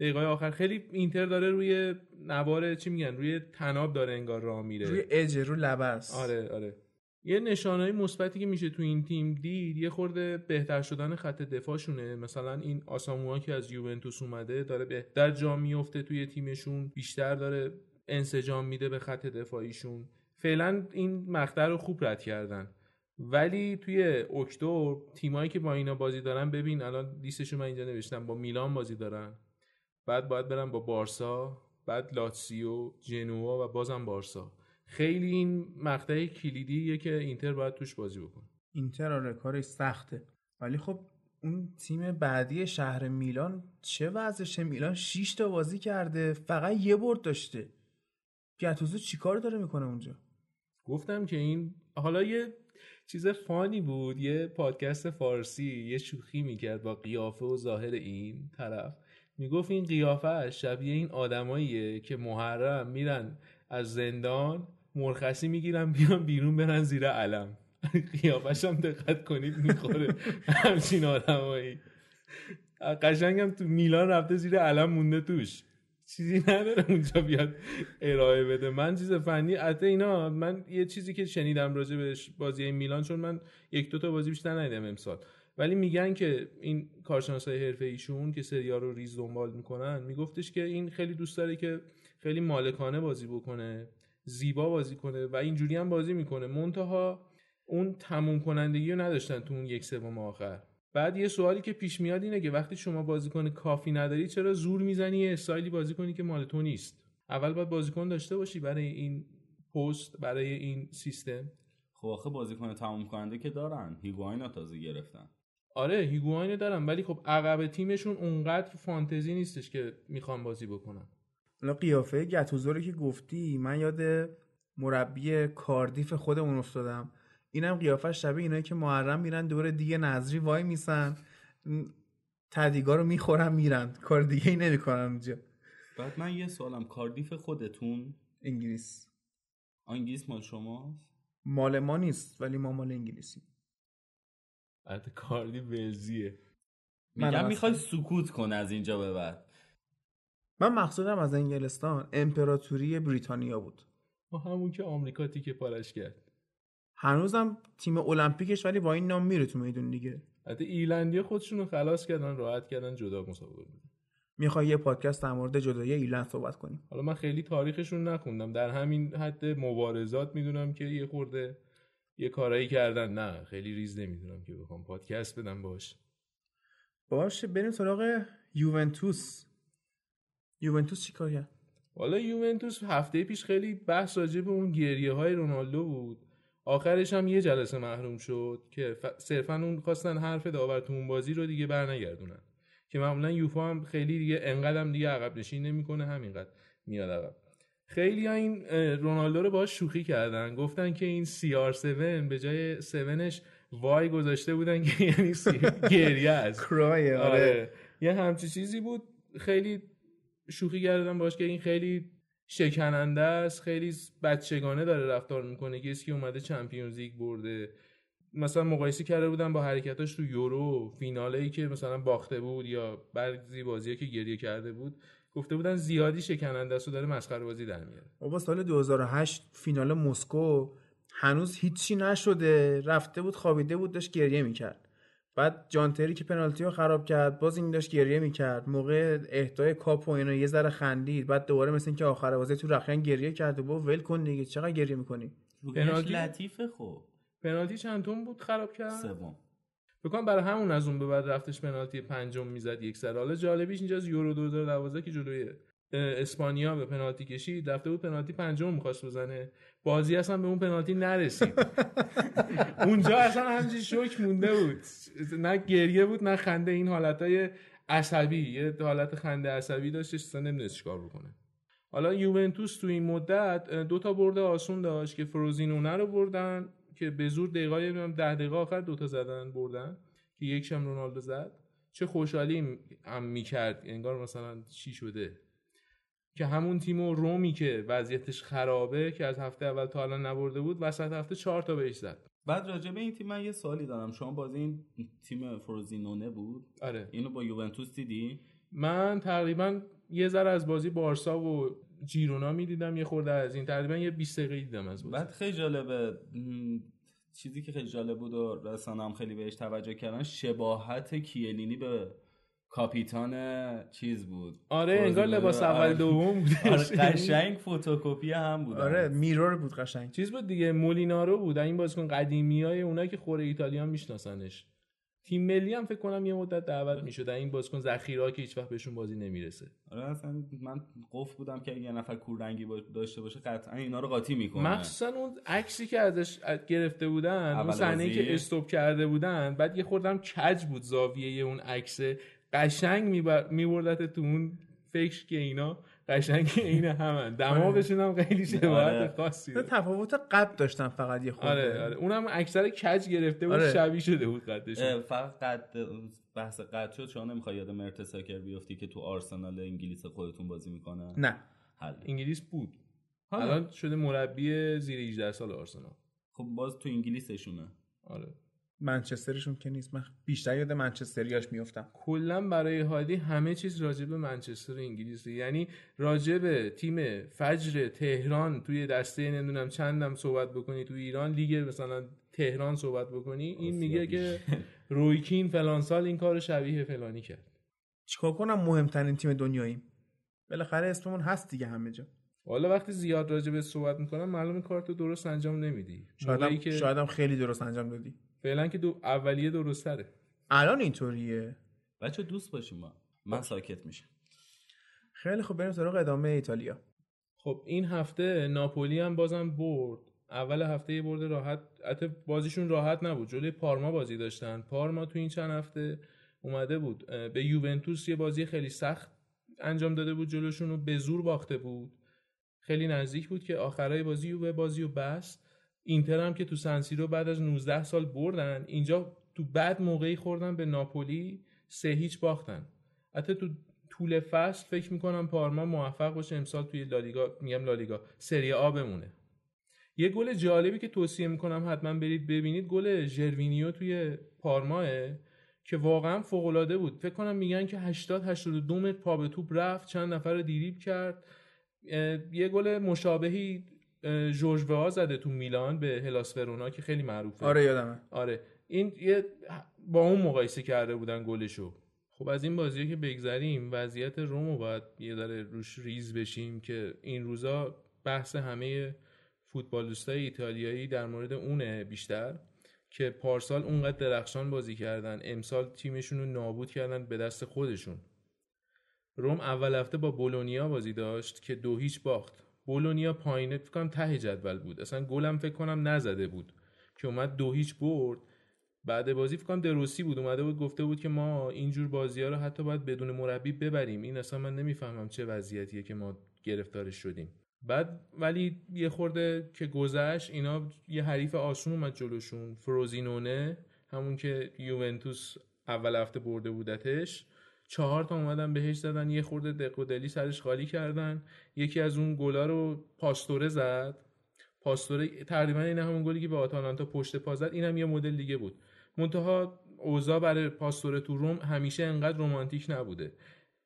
دقیقه آخر. خیلی اینتر داره روی نوار چی میگن؟ روی تناب داره انگار راه میره. روی اج رو لبه است آره آره. یه نشانهای مثبتی که میشه تو این تیم دید یه خورده بهتر شدن خط دفاعشونه. مثلا این آساموا که از یوونتوس اومده داره بهتر جا میفته توی تیمشون. بیشتر داره انسجام میده به خط دفاعیشون. فعلا این مقطع رو خوب رد کردن. ولی توی اکتبر تیمایی که با اینا بازی دارن ببین الان لیستشو من اینجا نوشتم با میلان بازی دارن. بعد باید برن با بارسا بعد لاتسیو جنوا و بازم بارسا. خیلی این مقطع کلیدیه که اینتر باید توش بازی بکنه. اینتر آره کارش سخته. ولی خب اون تیم بعدی شهر میلان چه وضعشه؟ میلان 6 تا بازی کرده فقط یه برد داشته. گتوزو چیکار داره می‌کنه اونجا؟ گفتم که این حالا یه چیز فانی بود یه پادکست فارسی یه شوخی می‌کرد با قیافه و ظاهر این طرف. می‌گفت این قیافه شبیه این آدماییه که محرم میرن از زندان مرخصی می‌گیرن بیان بیرون برن زیر علم. قیافش هم دقت کنید می‌خوره. همچین آدمایی. قشنگم تو میلان رفته زیر علم مونده توش. چیزی نداره اونجا بیاد ارائه بده. من چیز فنی حتی اینا من یه چیزی که شنیدم راجع بهش بازی میلان چون من یک دو تا بازی بیشتر ندیدم امسال. ولی میگن که این کارشناسای حرفه ایشون که سریا رو ریز دنبال می‌کنن میگفتش که این خیلی دوست داره که خیلی مالکانه بازی بکنه زیبا بازی کنه و اینجوری هم بازی می‌کنه. منتها اون تموم کنندگی رو نداشتن تو اون یک سوم آخر. بعد یه سوالی که پیش میاد اینه که وقتی شما بازیکن کافی نداری چرا زور می‌زنی یه استایلی بازی کنی که مال تو نیست؟ اول باید بازیکن داشته باشی برای این پست برای این سیستم. خب آخه بازیکن تموم کننده که دارن. هیگواین تازه گرفتن. آره هیگواین دارن ولی خب عقب تیمشون اونقدر فانتزی نیستش که می‌خوان بازی بکنن. حالا قیافه گتوزو رو که گفتی من یاد مربی کاردیف خودمون افتادم. اینم قیافه شبیه اینایی که محرم میرن دور دیگه نظری وای میسن. تدیگا رو می‌خورن میرن. کار دیگه ای نمی‌کنن اونجا. بعد من یه سوالم. کاردیف خودتون؟ انگلیس. انگلیس مال شماست؟ مال ما نیست ولی ما مال انگلیسی بعد کاردی ولزیه میگم می‌خوای سکوت کن از اینجا به بعد. من مقصودم از انگلستان. امپراتوری بریتانیا بود. ما همون که آمریکا تیکه پارش کرد. هنوزم تیم المپیکش ولی با این نام میره تو میدون دیگه. حتی ایرلندی خودشون رو خلاص کردن راحت کردن جدا مسابقه بودن می‌خوای یه پادکست در مورد جدایی ایرلند صحبت کنیم. حالا من خیلی تاریخشون نخوندم. در همین حد مبارزات می‌دونم که یه خورده یه کارایی کردن. نه خیلی ریز نمی‌دونم که بخوام پادکست بدم باش باشه بریم سراغ یوونتوس. یوونتوس چیکار کرد حالا یوونتوس هفته پیش خیلی بحث راجع به اون گریه های رونالدو بود. آخرش هم یه جلسه محروم شد که ف... صرفا اون خواستن حرف داور تو اون بازی رو دیگه برنگردونن. که معمولا یوفا هم خیلی دیگه انقدر هم دیگه عقب نشین نمی‌کنه همینقدر میاد عقب. خیلی ها این رونالدو رو باش شوخی کردن. گفتن که این سی آر 7 به جای 7ش وای گذاشته بودن که یعنی. گریه است. کرای آره. یه همچی چیزی بود. خیلی شوخی کردم باش که این خیلی شکننده است. خیلی بچگانه داره رفتار می‌کنه. کسی که اومده چمپیونز لیگ برده. مثلا مقایسه کرده بودن با حرکتاش تو یورو. فیناله ای که مثلا باخته بود یا بعضی بازی که گریه کرده بود. گفته بودن زیادی شکننده است و داره مسخره بازی در میاره. بابا سال 2008 فینال مسکو هنوز هیچی نشده. رفته بود خوابیده بود داشت گریه می‌کرد. بعد جانتری که پنالتی رو خراب کرد باز این داشت گریه می‌کرد. موقع اهدای کاپ و اینا یه ذره خندید بعد دوباره مثل اینکه آخر بازی تو رخیان گریه کرد و با ول کن دیگه چقدر گریه می‌کنی؟ پنالتی؟ لطیفه خب. پنالتی چند تون بود خراب کرد؟ سوم. بکنم برای همون از اون به بعد رفتش پنالتی پنجم می‌زد یک سر. حالا جالبیش اینجا از یورو 2012 که جلوی اسپانیا به پنالتی کشید رفته بود پنالتی پنجم می‌خواست بزنه. بازی اصلا به اون پنالتی نرسید. اونجا اصلا همچین شوک مونده بود. نه گریه بود نه خنده. این حالتهای عصبی. یه حالت خنده عصبی داشتش اصلا نمی‌دونست چیکار بکنه. حالا یوونتوس تو این مدت دو تا برده آسون داشت که فروزینونه رو بردن. که به زور دقیقه نمی‌دونم ده دقیقه آخر دوتا زدن بردن که یکش هم رونالدو زد. چه خوشحالی هم می‌کرد انگار مثلا چی شده. که همون تیم و رومی که وضعیتش خرابه که از هفته اول تا الان نبرده بود وسط هفته چهار تا بهش زد. بعد راجع به این تیم من یه سوالی دارم. شما بازی این تیم فروزینونه بود؟ آره. اینو با یوونتوس دیدی؟ من تقریبا یه ذره از بازی بارسا و جیرونا می‌دیدم یه خورده از این تقریبا یه 20 دقیقه دیدم از بازی. بعد خیلی جالبه چیزی که خیلی جالب بود و رسانه هم خیلی بهش توجه کردن شباهت کیلینی به کاپیتان چیز بود. آره انگار لباس اول دوم بود. آره قشنگ فتوکپی هم بود. آره میرور بود قشنگ. چیز بود دیگه مولینارو بود. این بازیکن قدیمی های اونایی که خوره ایتالیا میشناسنش. تیم ملی هم فکر کنم یه مدت دعوت می‌شد. این بازیکن ذخیره که هیچ وقت بهشون بازی نمی‌رسه. آره اصلا من قفل بودم که یه نفر کوررنگی داشته باشه قطعا اینا رو قاطی می‌کنه. مخصوصا اون عکسی که ازش گرفته بودن اون صحنه که استوب کرده بودن بعد یه خوردم کج بود زاویه اون عکس. قشنگ میبردت تو اون فکر که اینا. قشنگ عین همن دماغشون هم خیلی شباهت آره. خاصی نه تفاوت قد داشتن فقط یه خورده. آره آره. اونم اکثر کج گرفته بود آره. شبیه شده بود قدش. فقط قد بحث قد شد. شما نمی‌خوای یاد مرتساکر بیفتی که تو آرسنال انگلیس خودتون بازی می‌کنه؟ نه. حل. انگلیس بود. حالا. الان شده مربی زیر 18 سال آرسنال. خب باز تو انگلیسشونه. آره. منچسترشون که نیست. من بیشتر یاد منچستریاش میفتم کلا برای هادی همه چیز راجع به منچستر انگلیسه یعنی راجع به تیم فجر تهران توی دسته نمی‌دونم چندم صحبت بکنی. تو ایران لیگ مثلا تهران صحبت بکنی. این میگه که رویکین فلان سال این کار شبیه فلانی کرد. چیکار کنم؟ مهمترین تیم دنیاییم. بالاخره اسممون هست دیگه همه جا. حالا وقتی زیاد راجع به صحبت می‌کنم معلومه کارتو درست انجام نمیدی. موقعی که شایدم خیلی درست انجام دادی. فعلا که دو اولیه درست تره الان اینطوریه؟ بچه دوست باشیم ما. من ساکت میشم. خیلی خوب بریم سراغ ادامه ایتالیا. خب این هفته ناپولی هم بازم برد. اول هفته یه برد راحت حتی بازیشون راحت نبود. جلوی پارما بازی داشتن. پارما تو این چند هفته اومده بود. به یوونتوس یه بازی خیلی سخت انجام داده بود جلوشون رو به زور باخته بود. خیلی نزدیک بود که آخرای بازی و بازی و بس. اینتر هم که تو سنسیرو بعد از 19 سال بردن اینجا تو بعد موقعی خوردن به ناپولی سه هیچ باختن. حتی تو طول فصل فکر می‌کنم پارما موفق باشه امسال توی لالیگا میگم لالیگا سری آ بمونه. یه گل جالبی که توصیه می‌کنم حتما برید ببینید گل ژروینیو توی پارماه که واقعا فوق العاده بود. فکر کنم میگن که 80 82 متر پا به توپ رفت چند نفر رو دریبل کرد. یه گل مشابهی جورج وا زده تو میلان به هلاس ورونا که خیلی معروفه. آره یادمه. آره. این یه با اون مقایسه کرده بودن گلشو. خب از این بازی که بگذریم وضعیت رومو باید یه ذره روش ریز بشیم که این روزا بحث همه فوتبالیستای ایتالیایی در مورد اونه بیشتر که پارسال اونقدر درخشان بازی کردن. امسال تیمشون رو نابود کردن به دست خودشون. روم اول هفته با بولونیا بازی داشت که دو هیچ باخت. بولونیا پایینه فکر کنم ته جدول بود. اصلا گلم فکر کنم نزده بود. که اومد دو هیچ برد. بعد بازی فکر کنم دروسی بود. اومده بود گفته بود که ما اینجور بازی ها رو حتی باید بدون مربی ببریم. این اصلا من نمی‌فهمم چه وضعیتیه که ما گرفتارش شدیم. بعد ولی یه خورده که گذشت اینا یه حریف آسون اومد جلوشون. فروزینونه همون که یوونتوس اول هفته برده بودتش. چهار تا اومدن بهش زدن یه خورده دق و دلی سرش خالی کردن. یکی از اون گلا رو پاستوره زد. پاستوره تقریبا این همون گلی که به آتالانتا پشت پا زد اینم یه مدل دیگه بود. منتها اوضاع برای پاستوره تو روم همیشه انقدر رمانتیک نبوده.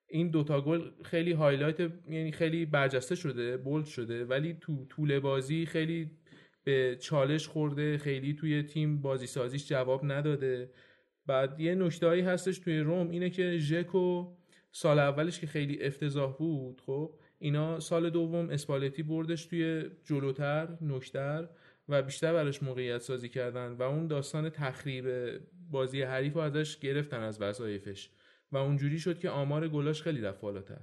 این دوتا گل خیلی highlight یعنی خیلی برجسته شده bold شده ولی تو طول بازی خیلی به چالش خورده خیلی توی تیم بازی سازیش جواب نداده. بعد یه نکتهایی هستش توی روم اینه که ژکو سال اولش که خیلی افتضاح بود خب اینا سال دوم اسپالتی بردش توی جلوتر نوک‌تر و بیشتر براش موقعیت سازی کردن و اون داستان تخریب بازی حریف رو ازش گرفتن از وظایفش و اونجوری شد که آمار گلاش خیلی رفت بالاتر.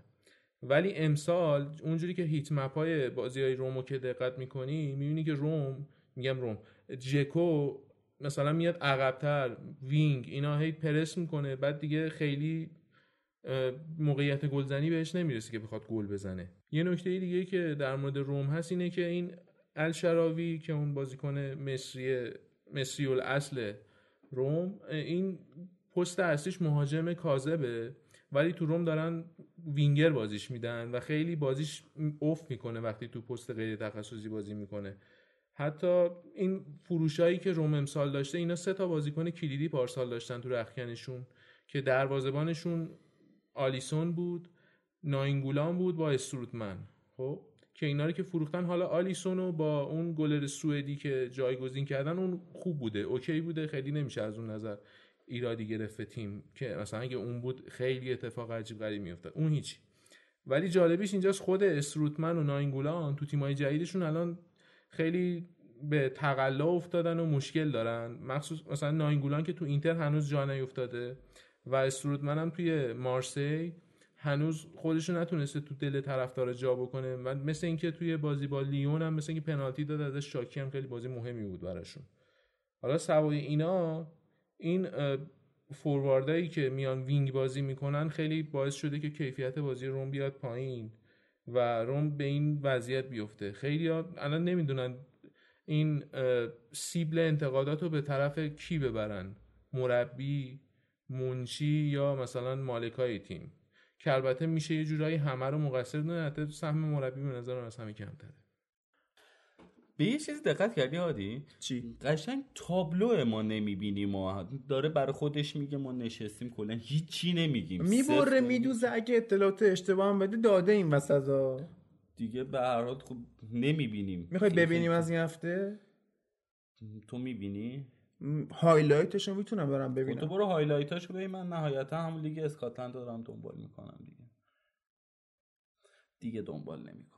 ولی امسال اونجوری که heat map های بازی های رومو که دقت می‌کنی می‌بینی که روم میگم روم جکو مثلا میاد عقبتر wing اینا هی پرس می‌کنه بعد دیگه خیلی موقعیت گلزنی بهش نمی‌رسه که بخواد گل بزنه. یه نکته دیگه که در مورد روم هست اینه که این الشراوی که اون بازیکن مصری مصری الاصل روم این پست اصلیش مهاجم کاذبه ولی تو روم دارن وینگر بازیش میدن و خیلی بازیش اوف می‌کنه وقتی تو پست غیر تخصصی بازی می‌کنه. حتی این فروشایی که روم امسال داشته اینا سه تا بازیکن کلیدی پارسال داشتن تو رخکنشون که دروازه‌بانشون آلیسون بود ناینگولان بود با استروتمن خب؟ که اینا رو که فروختن حالا آلیسون رو با اون گلر سوئدی که جایگزین کردن اون خوب بوده اوکی بوده خیلی نمیشه از اون نظر ایرادی گرفت تیم که مثلا اگه اون بود خیلی اتفاق عجیب غریب میافتاد اون هیچی. ولی جالبیش اینجاست خود اسروتمن و ناینگولان تو تیمای جدیدشون الان خیلی به تقلا افتادن و مشکل دارن. مخصوص مثلا ناینگولان که تو اینتر هنوز جا نیفتاده و استرودمن هم توی مارسی هنوز خودشو نتونسته تو دل طرفدار جا بکنه و مثل اینکه توی بازی با لیون هم مثل اینکه پنالتی داد ازش شاکی هم خیلی بازی مهمی بود براشون. حالا سوای اینا این فورواردایی که میان وینگ بازی می‌کنن خیلی باعث شده که کیفیت بازی روم بیاد پایین. و روم به این وضعیت بیفته. خیلی الان نمی‌دونن این سیبل انتقادات رو به طرف کی ببرن. مربی منشی یا مثلا مالکای تیم. که البته میشه یه جورایی همه رو مقصر دونه حتی سهم مربی به نظر از همه کمتره. به یه چیزی دقت کردی هادی چی؟ قشنگ تابلو ما نمی‌بینیم ما داره برای خودش میگه ما نشستیم کلا هیچی نمیگیم. می‌بره میدوزه اگه اطلاعات اشتباه هم بده داده این وسط دیگه به هر حال خب نمی‌بینیم. می‌خوای ببینیم از این هفته؟ تو می‌بینی؟ highlight ش رو می‌تونم برم ببینم تو برو highlight اشو ببین من نهایتا همون لیگ اسکاتلند دارم دنبال می‌کنم دیگه. دیگه دنبال نمی‌کنم.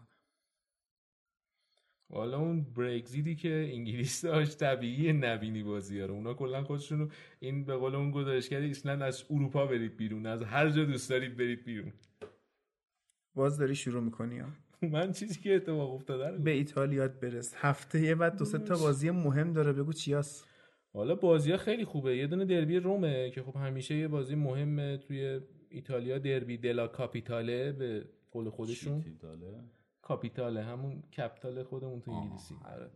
حالا اون Brexit ی که انگلیس داشت طبیعی نبینی بازی رو. اونا کلا خودشونو این به قول اون گزارشگر ایسلند از اروپا برید بیرون از هر جا دوست دارید برید بیرون. باز داری شروع می‌کنی ها. من چیزی که اتفاق افتاده به ایتالیات برس. هفته یه بعد دو سه تا بازی مهم داره بگو چیاس حالا بازی ها خیلی خوبه. یه دونه دربی رومه که خب همیشه یه بازی مهمه توی ایتالیا دربی دلا کاپیتاله به قول خودشون. کاپیتاله همون کپیتال خودمون تو انگلیسی. آره.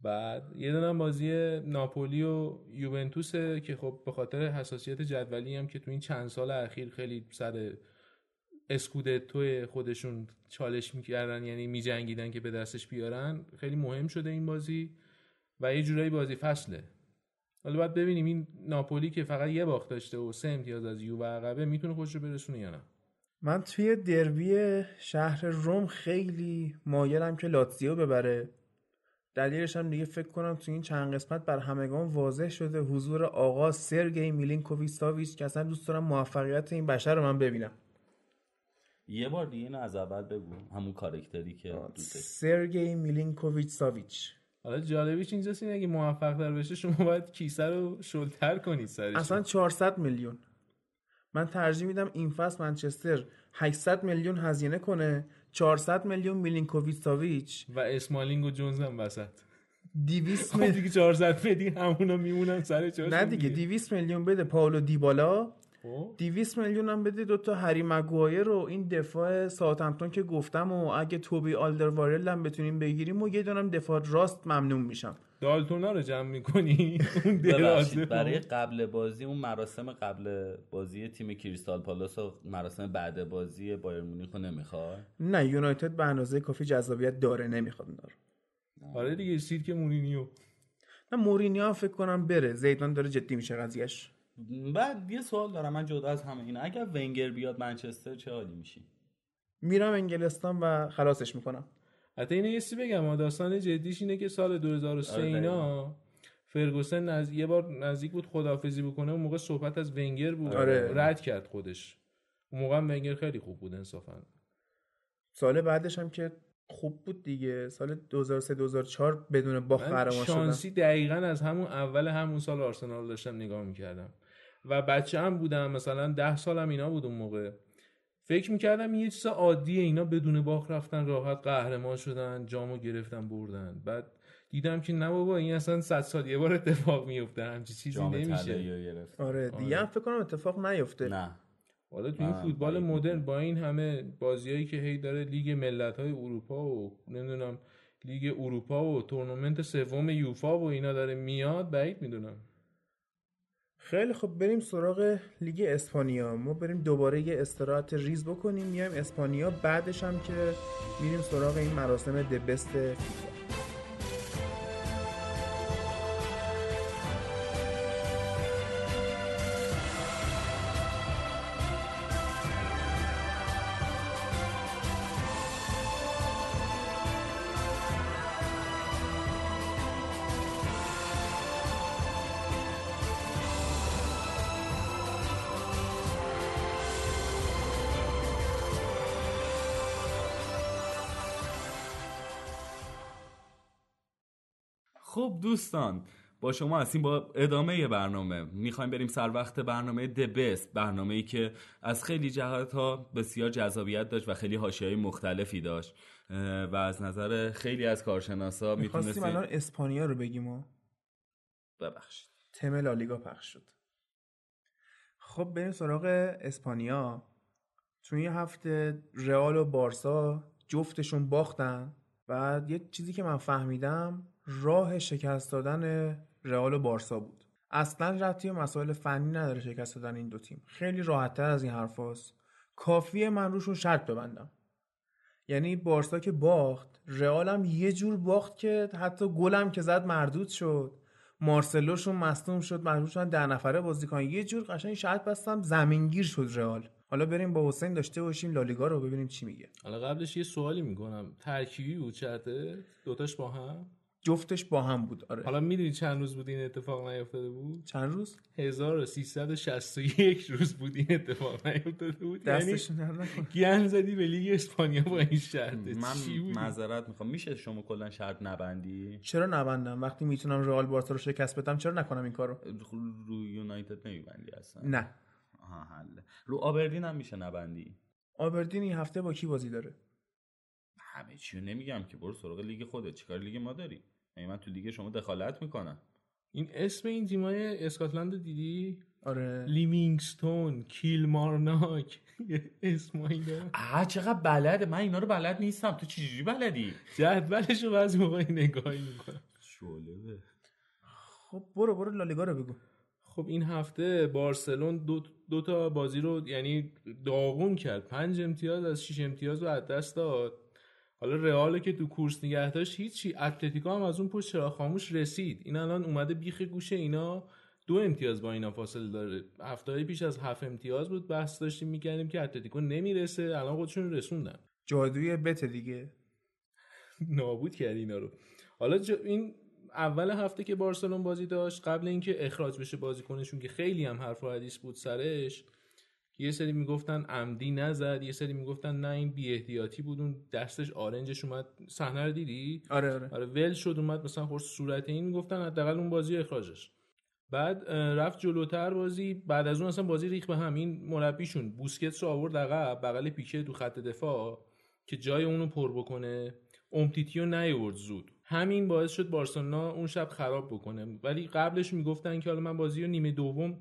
بعد یه دونه بازی ناپولی و یوونتوسه که خب به خاطر حساسیت جدولی هم که تو این چند سال اخیر خیلی سر اسکودتو خودشون چالش می‌کردن یعنی میجنگیدن که به دستش بیارن خیلی مهم شده این بازی و یه جورایی بازی فصله. حالا باید ببینیم این ناپولی که فقط یه باخت داشته و سه امتیاز از یو عقبه می‌تونه خودش رو برسونه یا نه. من توی دربی شهر روم خیلی مایلم که لاتزیو ببره. دلیلش هم دیگه فکر کنم تو این چند قسمت بر همگان واضح شده. حضور آقا سرگی میلینکوویچ ساویچ که اصلا دوست دارم موفقیت این بشر رو من ببینم. یه بار دیگه اینو از اول بگو. همون کارکتری که دوست سرگی میلینکوویچ ساویچ حالا جالبیش اینجاست اینه اگه موفق در بشه شما باید کیسه رو شلتر کنید سرش. اصلا 400 میلیون. من ترجیح میدم این فصل منچستر 800 میلیون هزینه کنه 400 میلیون میلینکوویچ. ساویچ و اسمالینگ و جونز هم وسط. 200 میلیون دیگه 400 بدی همونا میمونن سر جاش نه دیگه 200 میلیون بده پاولو دیبالا. 200 میلیون هم بده دوتا هری مگوایر رو این دفاع ساوثهمپتون که گفتم و اگه توبی آلدروارل هم بتونیم بگیریم و یه دونم دفاع راست ممنون میشم. دالتونا رو جمع می‌کنی؟ برای قبل بازی اون مراسم قبل بازی تیم کریستال پالاس و مراسم بعد بازی بایر مونیخ رو نمی‌خواد نه یونایتد به اندازه کافی جذابیت داره نمی‌خواد داره. آره دیگه سید که مورینیو. نه مورینیو هم فکر کنم بره. زیدان داره جدی میشه قضیهش بعد یه سوال دارم من جدا از همه اینا. اگر ونگر بیاد منچستر چه حالی میشی؟ میرم انگلستان و خلاصش می‌کنم. حتی اینو یه بگم داستان جدیش اینه که سال 2003 آره اینا فرگوسن نز... یه بار نزدیک بود خدافزی بکنه اون موقع صحبت از ونگر بود. آره. رد کرد خودش. اون موقع ونگر خیلی خوب بود انصافا. سال بعدش هم که خوب بود دیگه. سال 2003 2004 بدون باخت قهرمان شدن. شانسی دقیقا از همون اول همون سال آرسنال داشتم نگاه می‌کردم. و بچه هم بودم مثلا ده سالم اینا بود اون موقع. فکر می‌کردم یه چیز عادیه اینا بدون باخ رفتن راحت قهرمان شدن جامو گرفتن بردن. بعد دیدم که نه بابا این اصلا صد سال یه بار اتفاق میفته همچی چیزی نمیشه. آره دیگه هم فکر کنم اتفاق نیفته. نه. حالا تو این فوتبال مدرن با این همه بازیایی که هی داره لیگ ملت های اروپا و نمی‌دونم لیگ اروپا و تورنمنت سوم یوفا و اینا داره میاد بعید می‌دونم. خیلی خب بریم سراغ لیگ اسپانیا. ما بریم دوباره یه استراحت ریز بکنیم میایم اسپانیا. بعدش هم که میریم سراغ این مراسم the best فیفا. خب دوستان با شما هستیم با ادامه برنامه. می‌خوایم بریم سر وقت برنامه دبست برنامه ای که از خیلی جهات ها بسیار جذابیت داشت و خیلی حاشیه‌های مختلفی داشت. و از نظر خیلی از کارشناسا می‌تونستیم الان اسپانیا رو بگیم و ببخشید. تم لالیگا پخش شد. خب بریم سراغ اسپانیا. تو این هفته رئال و بارسا جفتشون باختن. بعد یه چیزی که من فهمیدم راه شکست دادن رئال و بارسا بود. اصلا ربطی به مسائل فنی نداره شکست دادن این دو تیم. خیلی راحتتر از این حرفاست کافیه من روشون شرط ببندم. یعنی بارسا که باخت رئال هم یه جور باخت که حتی گلم که زد مردود شد. مارسلوشون مصدوم شد مجبور شدن ده نفره بازی کنن. یه جور قشنگ شرط بستم زمینگیر شد رئال. حالا بریم با حسین داشته باشیم لالیگا رو ببینیم چی میگه. حالا قبلش یه سوالی می‌کنم. ترکیبی بود شرطه دوتاش با هم؟ جفتش با هم بود آره. حالا می‌دونی چند روز بود این اتفاق نیفتاده بود؟ چند روز؟ 1361 روز بود این اتفاق نیفتاده بود. یعنی در نکن. گن زدی به لیگ اسپانیا با این شرطه من معذرت می‌خوام. میشه شما کلا شرط نبندی؟ چرا نبندم؟ وقتی می‌تونم رئال بارسا رو شکست بدم چرا نکنم این کارو؟ رو یونایتد نمیبندی اصلا. نه. آها حله. رو آبردین هم میشه نبندی؟ آبردین این هفته با کی بازی داره؟ همه چیو نمیگم که برو سراغ لیگ خودت. چیکار لیگ ما داری؟ یعنی من تو لیگ شما دخالت می‌کنم. این اسم این تیمای اسکاتلند رو دیدی؟ آره. لیوینگستون کیلمارناک. اسمایی آه چقدر بلده. من اینا رو بلد نیستم. تو چجوری بلدی؟ جدولش رو بعضی موقعی نگاهی می‌کنم. شعله خب برو برو لالیگا رو بگو. خب این هفته بارسلون دو, دو تا بازی رو یعنی داغون کرد. پنج امتیاز از شش امتیاز رو از دست داد. حالا رئال که تو کورس نگه داشت هیچی. اتلتیکو هم از اون پشت چرا خاموش رسید. این الان اومده بیخ گوشه اینا. دو امتیاز با اینا فاصله داره. هفته پیش از هفت امتیاز بود بحث داشتیم می‌کردیم که اتلتیکو نمی‌رسه. الان خودشون رسوندن. جادوی بت دیگه. نابود کرد اینا رو. حالا جا این اول هفته که بارسلون بازی داشت قبل اینکه اخراج بشه بازیکنشون که خیلی هم حرف و حدیث بود سرش یه سری می‌گفتن عمدی نزد یه سری می‌گفتن نه این بی احتیاطی بود اون دستش آرنجش اومد صحنه رو دیدی؟ آره آره. آره ول شد اومد مثلا خورد صورت این می‌گفتن حداقل اون بازی اخراجش. بعد رفت جلوتر بازی بعد از اون اصلا بازی ریخ به هم این مربیشون. بوسکتس رو آورد عقب بغل پیکه تو خط دفاع که جای اونو پر بکنه. امتیتیو نیورد زود. همین باعث شد بارسلونا اون شب خراب بکنه. ولی قبلش می‌گفتن که حالا من بازی رو نیمه دوم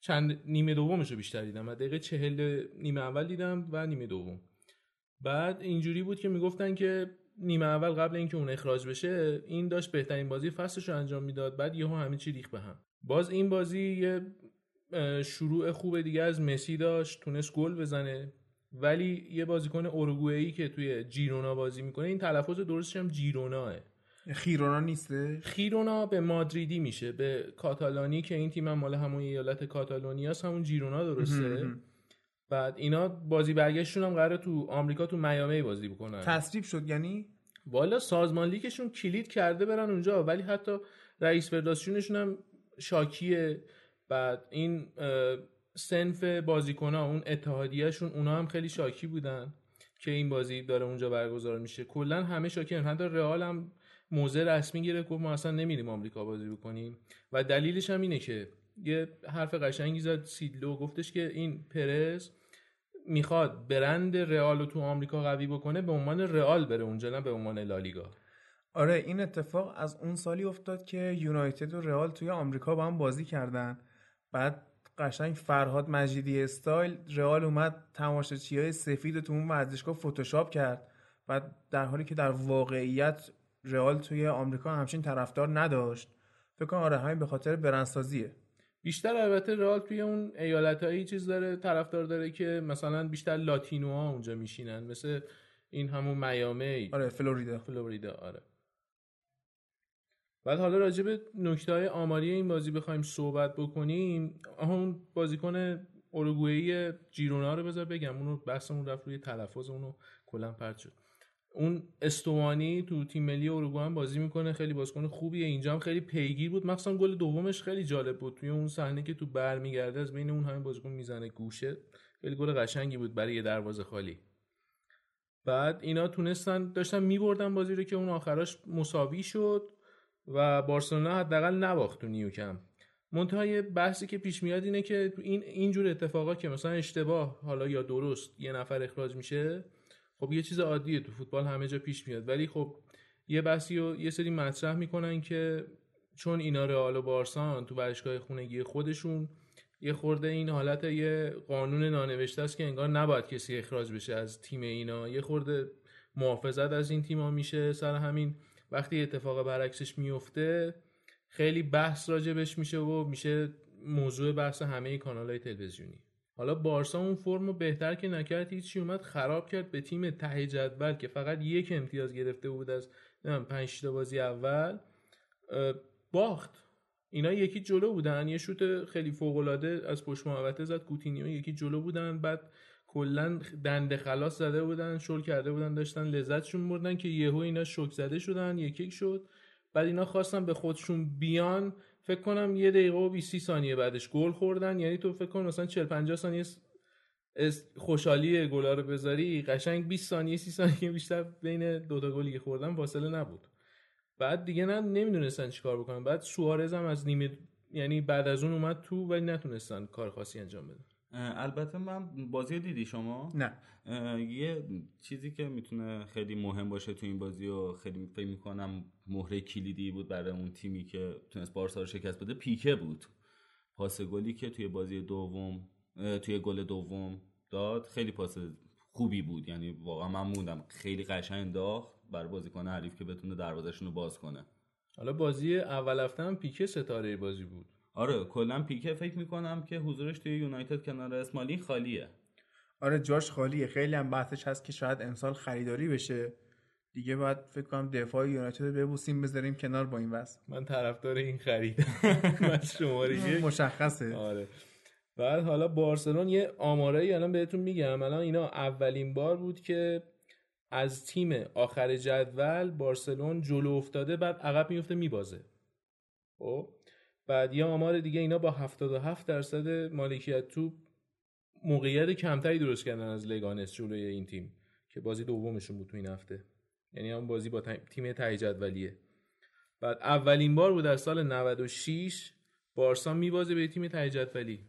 چند نیمه دومش رو بیشتر دیدم. و دقیقه چهل نیمه اول دیدم و نیمه دوم. بعد اینجوری بود که می‌گفتن که نیمه اول قبل اینکه اون اخراج بشه این داشت بهترین بازی فصلش رو انجام می‌داد. بعد یهو همه چی ریخ به هم. باز این بازی یه شروع خوب دیگه از مسی داشت تونست گل بزنه. ولی یه بازیکن اوروگوئه‌ای که توی جیرونا بازی می‌کنه این تلفظ درستش هم جیروناه. خیرونا نیسته خیرونا به مادریدی میشه به کاتالانی که این تیم هم مال همون ایالت کاتالونیاست همون جیرونا درسته؟ بعد اینا بازی برگشتشون هم قراره تو آمریکا تو میامی بازی بکنن. تصریب شد یعنی؟ والا سازمان لیگشون کلید کرده برن اونجا ولی حتی رئیس فدراسیونشون هم شاکیه. بعد این سنف بازیکنها اون اتحادیهشون اونا هم خیلی شاکی بودن که این بازی داره اونجا برگزار میشه. کلا همه شاکی هستن. حتی رئال هم موزه رسمی گرفت گفت ما اصلا نمیریم آمریکا بازی بکنیم. و دلیلش هم اینه که یه حرف قشنگی زد سیدلو گفتش که این پرز می‌خواد برند رئال رو تو آمریکا قوی بکنه به عنوان رئال بره اونجا نه به عنوان لالیگا. آره این اتفاق از اون سالی افتاد که یونایتد و رئال توی آمریکا با هم بازی کردن. بعد قشنگ فرهاد مجیدی استایل رئال اومد تماشاچی های سفید تو اون ورزشگاه فتوشاپ کرد. بعد در حالی که در واقعیت رئال توی آمریکا همچین طرفدار نداشت. فکر کنم آره همین به خاطر برندسازیه. بیشتر البته رئال توی اون ایالتایی چیز داره طرفدار داره که مثلا بیشتر لاتینوها اونجا میشینن مثل این همون میامی. آره فلوریدا. فلوریدا آره. بعد حالا راجع به نکته های آماری این بازی بخوایم صحبت بکنیم. اون بازیکن اوروگوئه‌ای جیرونا رو بذار بگم اونو بحثمون رفت روی تلفظ اونو کلا پرت شد. اون استوانی تو تیم ملی اروگوئه بازی می‌کنه خیلی بازیکن خوبیه. اینجا هم خیلی پیگیر بود. مخصوصا گل دومش خیلی جالب بود. توی اون صحنه که تو برمیگرده از بین اون همه بازیکن می‌زنه گوشه. خیلی گل قشنگی بود برای یه دروازه خالی. بعد اینا تونستن داشتن میبردن بازی رو که اون آخراش مساوی شد و بارسلونا حداقل نباخت تو نیوکم منتها یه بحثی که پیش میاد اینه که این اینجور اتفاقا که مثلا اشتباه حالا یا درست یه نفر اخراج میشه خب یه چیز عادیه تو فوتبال همه جا پیش میاد. ولی خب یه بحثی رو یه سری مطرح می‌کنن که چون اینا رئال و بارسان تو ورزشگاه خونگی خودشون یه خورده این حالت یه قانون نانوشته است که انگار نباید کسی اخراج بشه از تیم اینا. یه خورده محافظت از این تیما میشه سر همین. وقتی اتفاق برعکسش میفته خیلی بحث راجبش میشه و میشه موضوع بحث همه کانال های تلویزیونی. حالا بارسا اون فرم رو بهتر که نکرد هیچی اومد خراب کرد به تیم ته جدول که فقط یک امتیاز گرفته بود از پنج تا بازی اول باخت. اینا یکی جلو بودن. یه شوت خیلی فوق العاده از پشت محوطه زد. کوتینیو یکی جلو بودن. بعد کلا دنده خلاص زده بودن. شل کرده بودن. داشتن لذتشون بردن که یهو اینا شوک زده شدن. یکی شد. بعد اینا خواستن به خودشون بیان. فکر کنم یه دقیقه و 20 ثانیه بعدش گل خوردن. یعنی تو فکر کن مثلا 40 50 ثانیه خوشحالی گلا رو بذاری قشنگ 20 ثانیه 30 ثانیه بیشتر بین دو تا گلی خوردن فاصله نبود. بعد دیگه نه نمی‌دونستن چیکار بکنن. بعد سوارز هم از نیمه یعنی بعد از اون اومد تو ولی نتونستن کار خاصی انجام بدن. البته من بازی دیدی شما؟ نه. یه چیزی که می‌تونه خیلی مهم باشه تو این بازی و خیلی فکر می‌کنم مهره کلیدی بود برای اون تیمی که تونست بارسا رو شکست بده پیکه بود. پاس گلی که توی بازی دوم توی گل دوم داد خیلی پاس خوبی بود. یعنی واقعا من موندم. خیلی قشنگ انداخت بر بازیکن حریف که بتونه دروازه‌شون رو باز کنه. حالا بازی اول هفته هم پیکه ستاره بازی بود. آره کلا پیکه فکر می‌کنم که حضورش توی یونایتد کنار اسمالی خالیه. آره جاش خالیه. خیلی هم بحثش هست که شاید امسال خریداری بشه. دیگه باید فکر کنم دفاع یونایتد رو ببوسیم بذاریم کنار با این وضع. من طرفدار این خرید. من شماره مشخصه. آره. بعد حالا بارسلون یه آماره الان بهتون میگم. الان اینا اولین بار بود که از تیم آخر جدول بارسلون جلو افتاده بعد عقب میفته میبازه. خب؟ بعد یه آمار دیگه اینا با 77 درصد مالکیت تو موقعیت کمتری درست کردن از لگانس جلوی این تیم که بازی دومشون بود تو این هفته. یعنی هم بازی با تیم ته جدولیه. بعد اولین بار بود در سال 96 بارسا میبازه به تیم ته جدولی.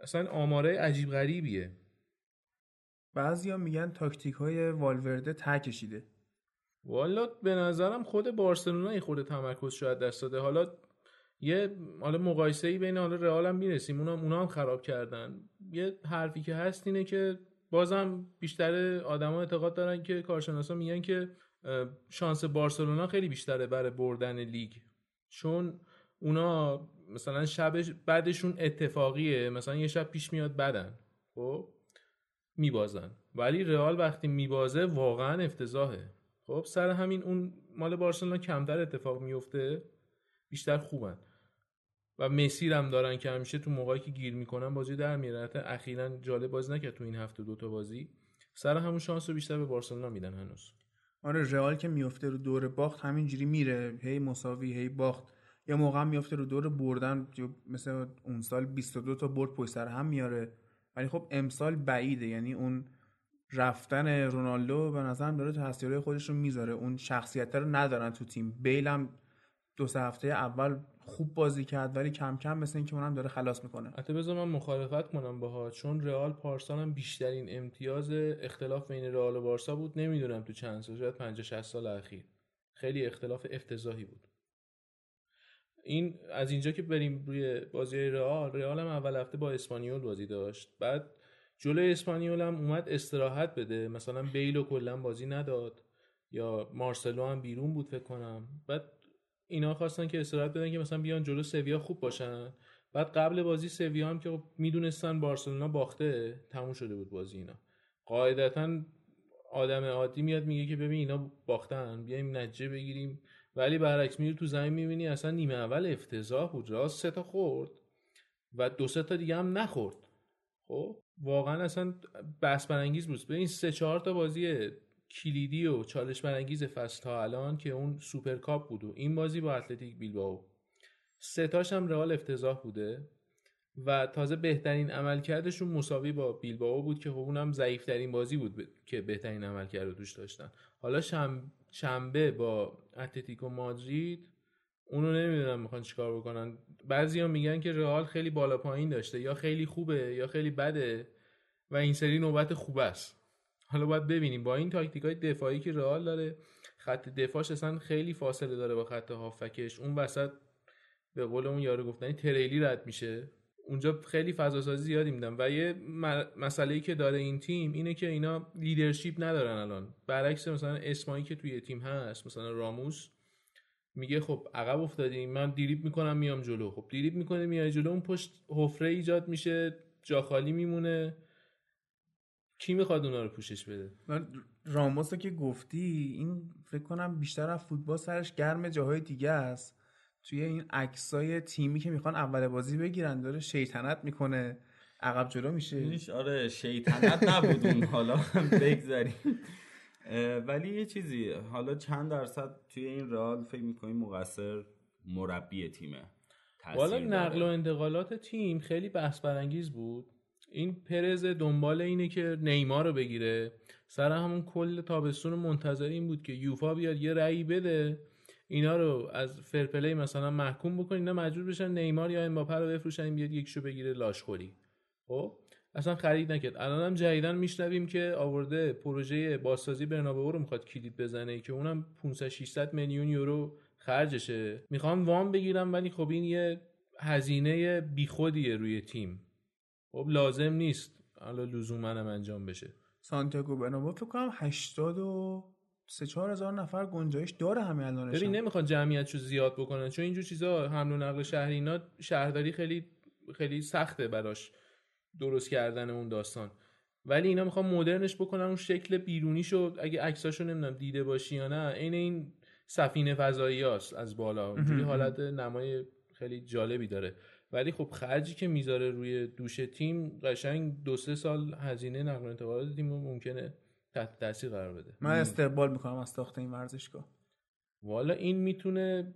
اصلا آماره عجیب غریبیه. بعضیا میگن تاکتیک های والورده ته کشیده. والا به نظرم خود بارسلونا خورده تمرکز شاید دست داده حالا یه حالا مقایسه ای بین حالا رئال هم می‌رسیم اونا اونا هم خراب کردن. یه حرفی که هست اینه که بازم بیشتر آدما اعتقاد دارن که کارشناسا میگن که شانس بارسلونا خیلی بیشتره برای بردن لیگ. چون اونا مثلا شب بعدشون اتفاقیه مثلا یه شب پیش میاد بدن خب؟ میبازن. ولی رئال وقتی میبازه واقعا افتضاحه. خب؟ سر همین اون مال بارسلونا کمتر اتفاق میفته بیشتر خوبن. و مسیر هم دارن که همیشه تو موقعی که گیر می‌کنن بازی در میاره. اخیرا جالب بازی نکرد تو این هفته دوتا بازی. سر همون شانس رو بیشتر به بارسلونا میدن هنوز. آره رئال که میفته رو دور باخت همینجوری میره. هی مساوی هی باخت. یا موقع میفته رو دور بردن. مثل اون سال 22 تا برد پشت سر هم میاره. ولی خب امسال بعیده. یعنی اون رفتن رونالدو به نظرم داره تاثیرهای خودش رو می‌ذاره. اون شخصیت رو ندارن تو تیم. بیل دو سه هفته اول خوب بازی کرد ولی کم کم مثل اینکه اونم داره خلاص می‌کنه. حتی بذار من مخالفت کنم باها. چون رئال پارسال هم بیشترین امتیاز اختلاف بین رئال و بارسا بود. نمی‌دونم تو چند سال شاید 50 60 سال اخیر. خیلی اختلاف افتضاحی بود. این از اینجا که بریم روی بازی رئال رئال هم اول هفته با اسپانیول بازی داشت. بعد جلوی اسپانیول هم اومد استراحت بده. مثلا بیلو کلا بازی نداد. یا مارسلو هم بیرون بود فکر کنم. بعد اینا خواستن که استراحت بدن که مثلا بیان جلو سویا خوب باشن. بعد قبل بازی سویا هم که خب می‌دونستن بارسلونا باخته تموم شده بود بازی اینا. قاعدتا آدم عادی میاد میگه که ببین اینا باختن بیایم نجه بگیریم. ولی برعکس میری تو زمین می‌بینی اصلا نیمه اول افتضاح بود. راست سه تا خورد و دو سه تا دیگه هم نخورد. خب؟ واقعا اصلا بحث برانگیز بود. این سه چهار تا بازی کلیدی و چالش برانگیز فصل تا الان که اون سوپر کاپ بود و این بازی با اتلتیک بیلبائو. سه تاش هم رئال افتضاح بوده و تازه بهترین عملکردشون مساوی با بیلبائو بود که خب اونم ضعیفترین بازی بود که بهترین عملکرد رو توش داشتن. حالا شنبه با اتلتیکو مادرید اونو نمی‌دونم می‌خوان چیکار بکنن. بعضیا میگن که رئال خیلی بالا پایین داشته یا خیلی خوبه یا خیلی بده و این سری نوبت خوب است. حالا باید ببینیم. با این تاکتیک های دفاعی که رئال داره خط دفاعش اصلا خیلی فاصله داره با خط هافکش. اون وسط به قول اون یارو گفتنی تریلی رد میشه. اونجا خیلی فضا سازی زیادی میدن و یه مسئله ای که داره این تیم اینه که اینا لیدرشپ ندارن الان. برعکس مثلا اسمایی که توی تیم هست مثلا راموس میگه خب عقب افتادیم من دیریب می‌کنم میام جلو. خب دیریب می‌کنه میای جلو اون پشت حفره ایجاد میشه جا خالی میمونه. کی می‌خواد اونا رو پوشش بده؟ راموس که گفتی این فکر کنم بیشتر از فوتبال سرش گرم جاهای دیگه است. توی این عکسای تیمی که می‌خوان اول بازی بگیرن داره شیطنت می‌کنه. عقب جلو میشه. آره شیطنت نبود اون حالا بگذاریم. ولی یه چیزی حالا چند درصد توی این رال فکر می‌کنیم مقصر مربی تیمه؟ والا نقل و انتقالات تیم خیلی بحث برانگیز بود. این پرز دنبال اینه که نیمار رو بگیره. سر همون کل تابستون منتظر این بود که یوفا بیاد یه رأی بده. اینا رو از فرپلی مثلا محکوم بکنین اینا مجبور بشن نیمار یا امباپه رو بفروشن بیاد یکشو بگیره لاشخوری. خب؟ اصلا خرید نکرد. الان هم جدیدن میشنویم که آورده پروژه بازسازی برنابئو رو می‌خواد کلید بزنه که اونم 500 600 میلیون یورو خرجشه. می‌خوام وام بگیرم ولی خب این یه هزینه بیخودیه روی تیم. خب لازم نیست حالا لزوما هم انجام بشه. سانتیاگو برنابئو فکر کنم 80 و سه چهار هزار نفر گنجایش داره همه الانش ببین نمی‌خوان جمعیتشو زیاد بکنن چون اینجور چیزا حمل و نقل شهری اینا شهرداری خیلی خیلی سخته براش درست کردن اون داستان. ولی اینا می‌خوان مدرنش بکنن اون شکل بیرونیشو اگه عکساشو نمی‌دونم دیده باشی یا نه عین این سفینه فضایی هست از بالا. اونجوری حالت نمای خیلی جالبی داره. ولی خب خرجی که می‌ذاره روی دوش تیم قشنگ دو سه سال هزینه نقل و انتقالات تیم ممکنه تحت تاثیر قرار بده. من استقبال می‌کنم از ساخت این ورزشگاه. والا این می‌تونه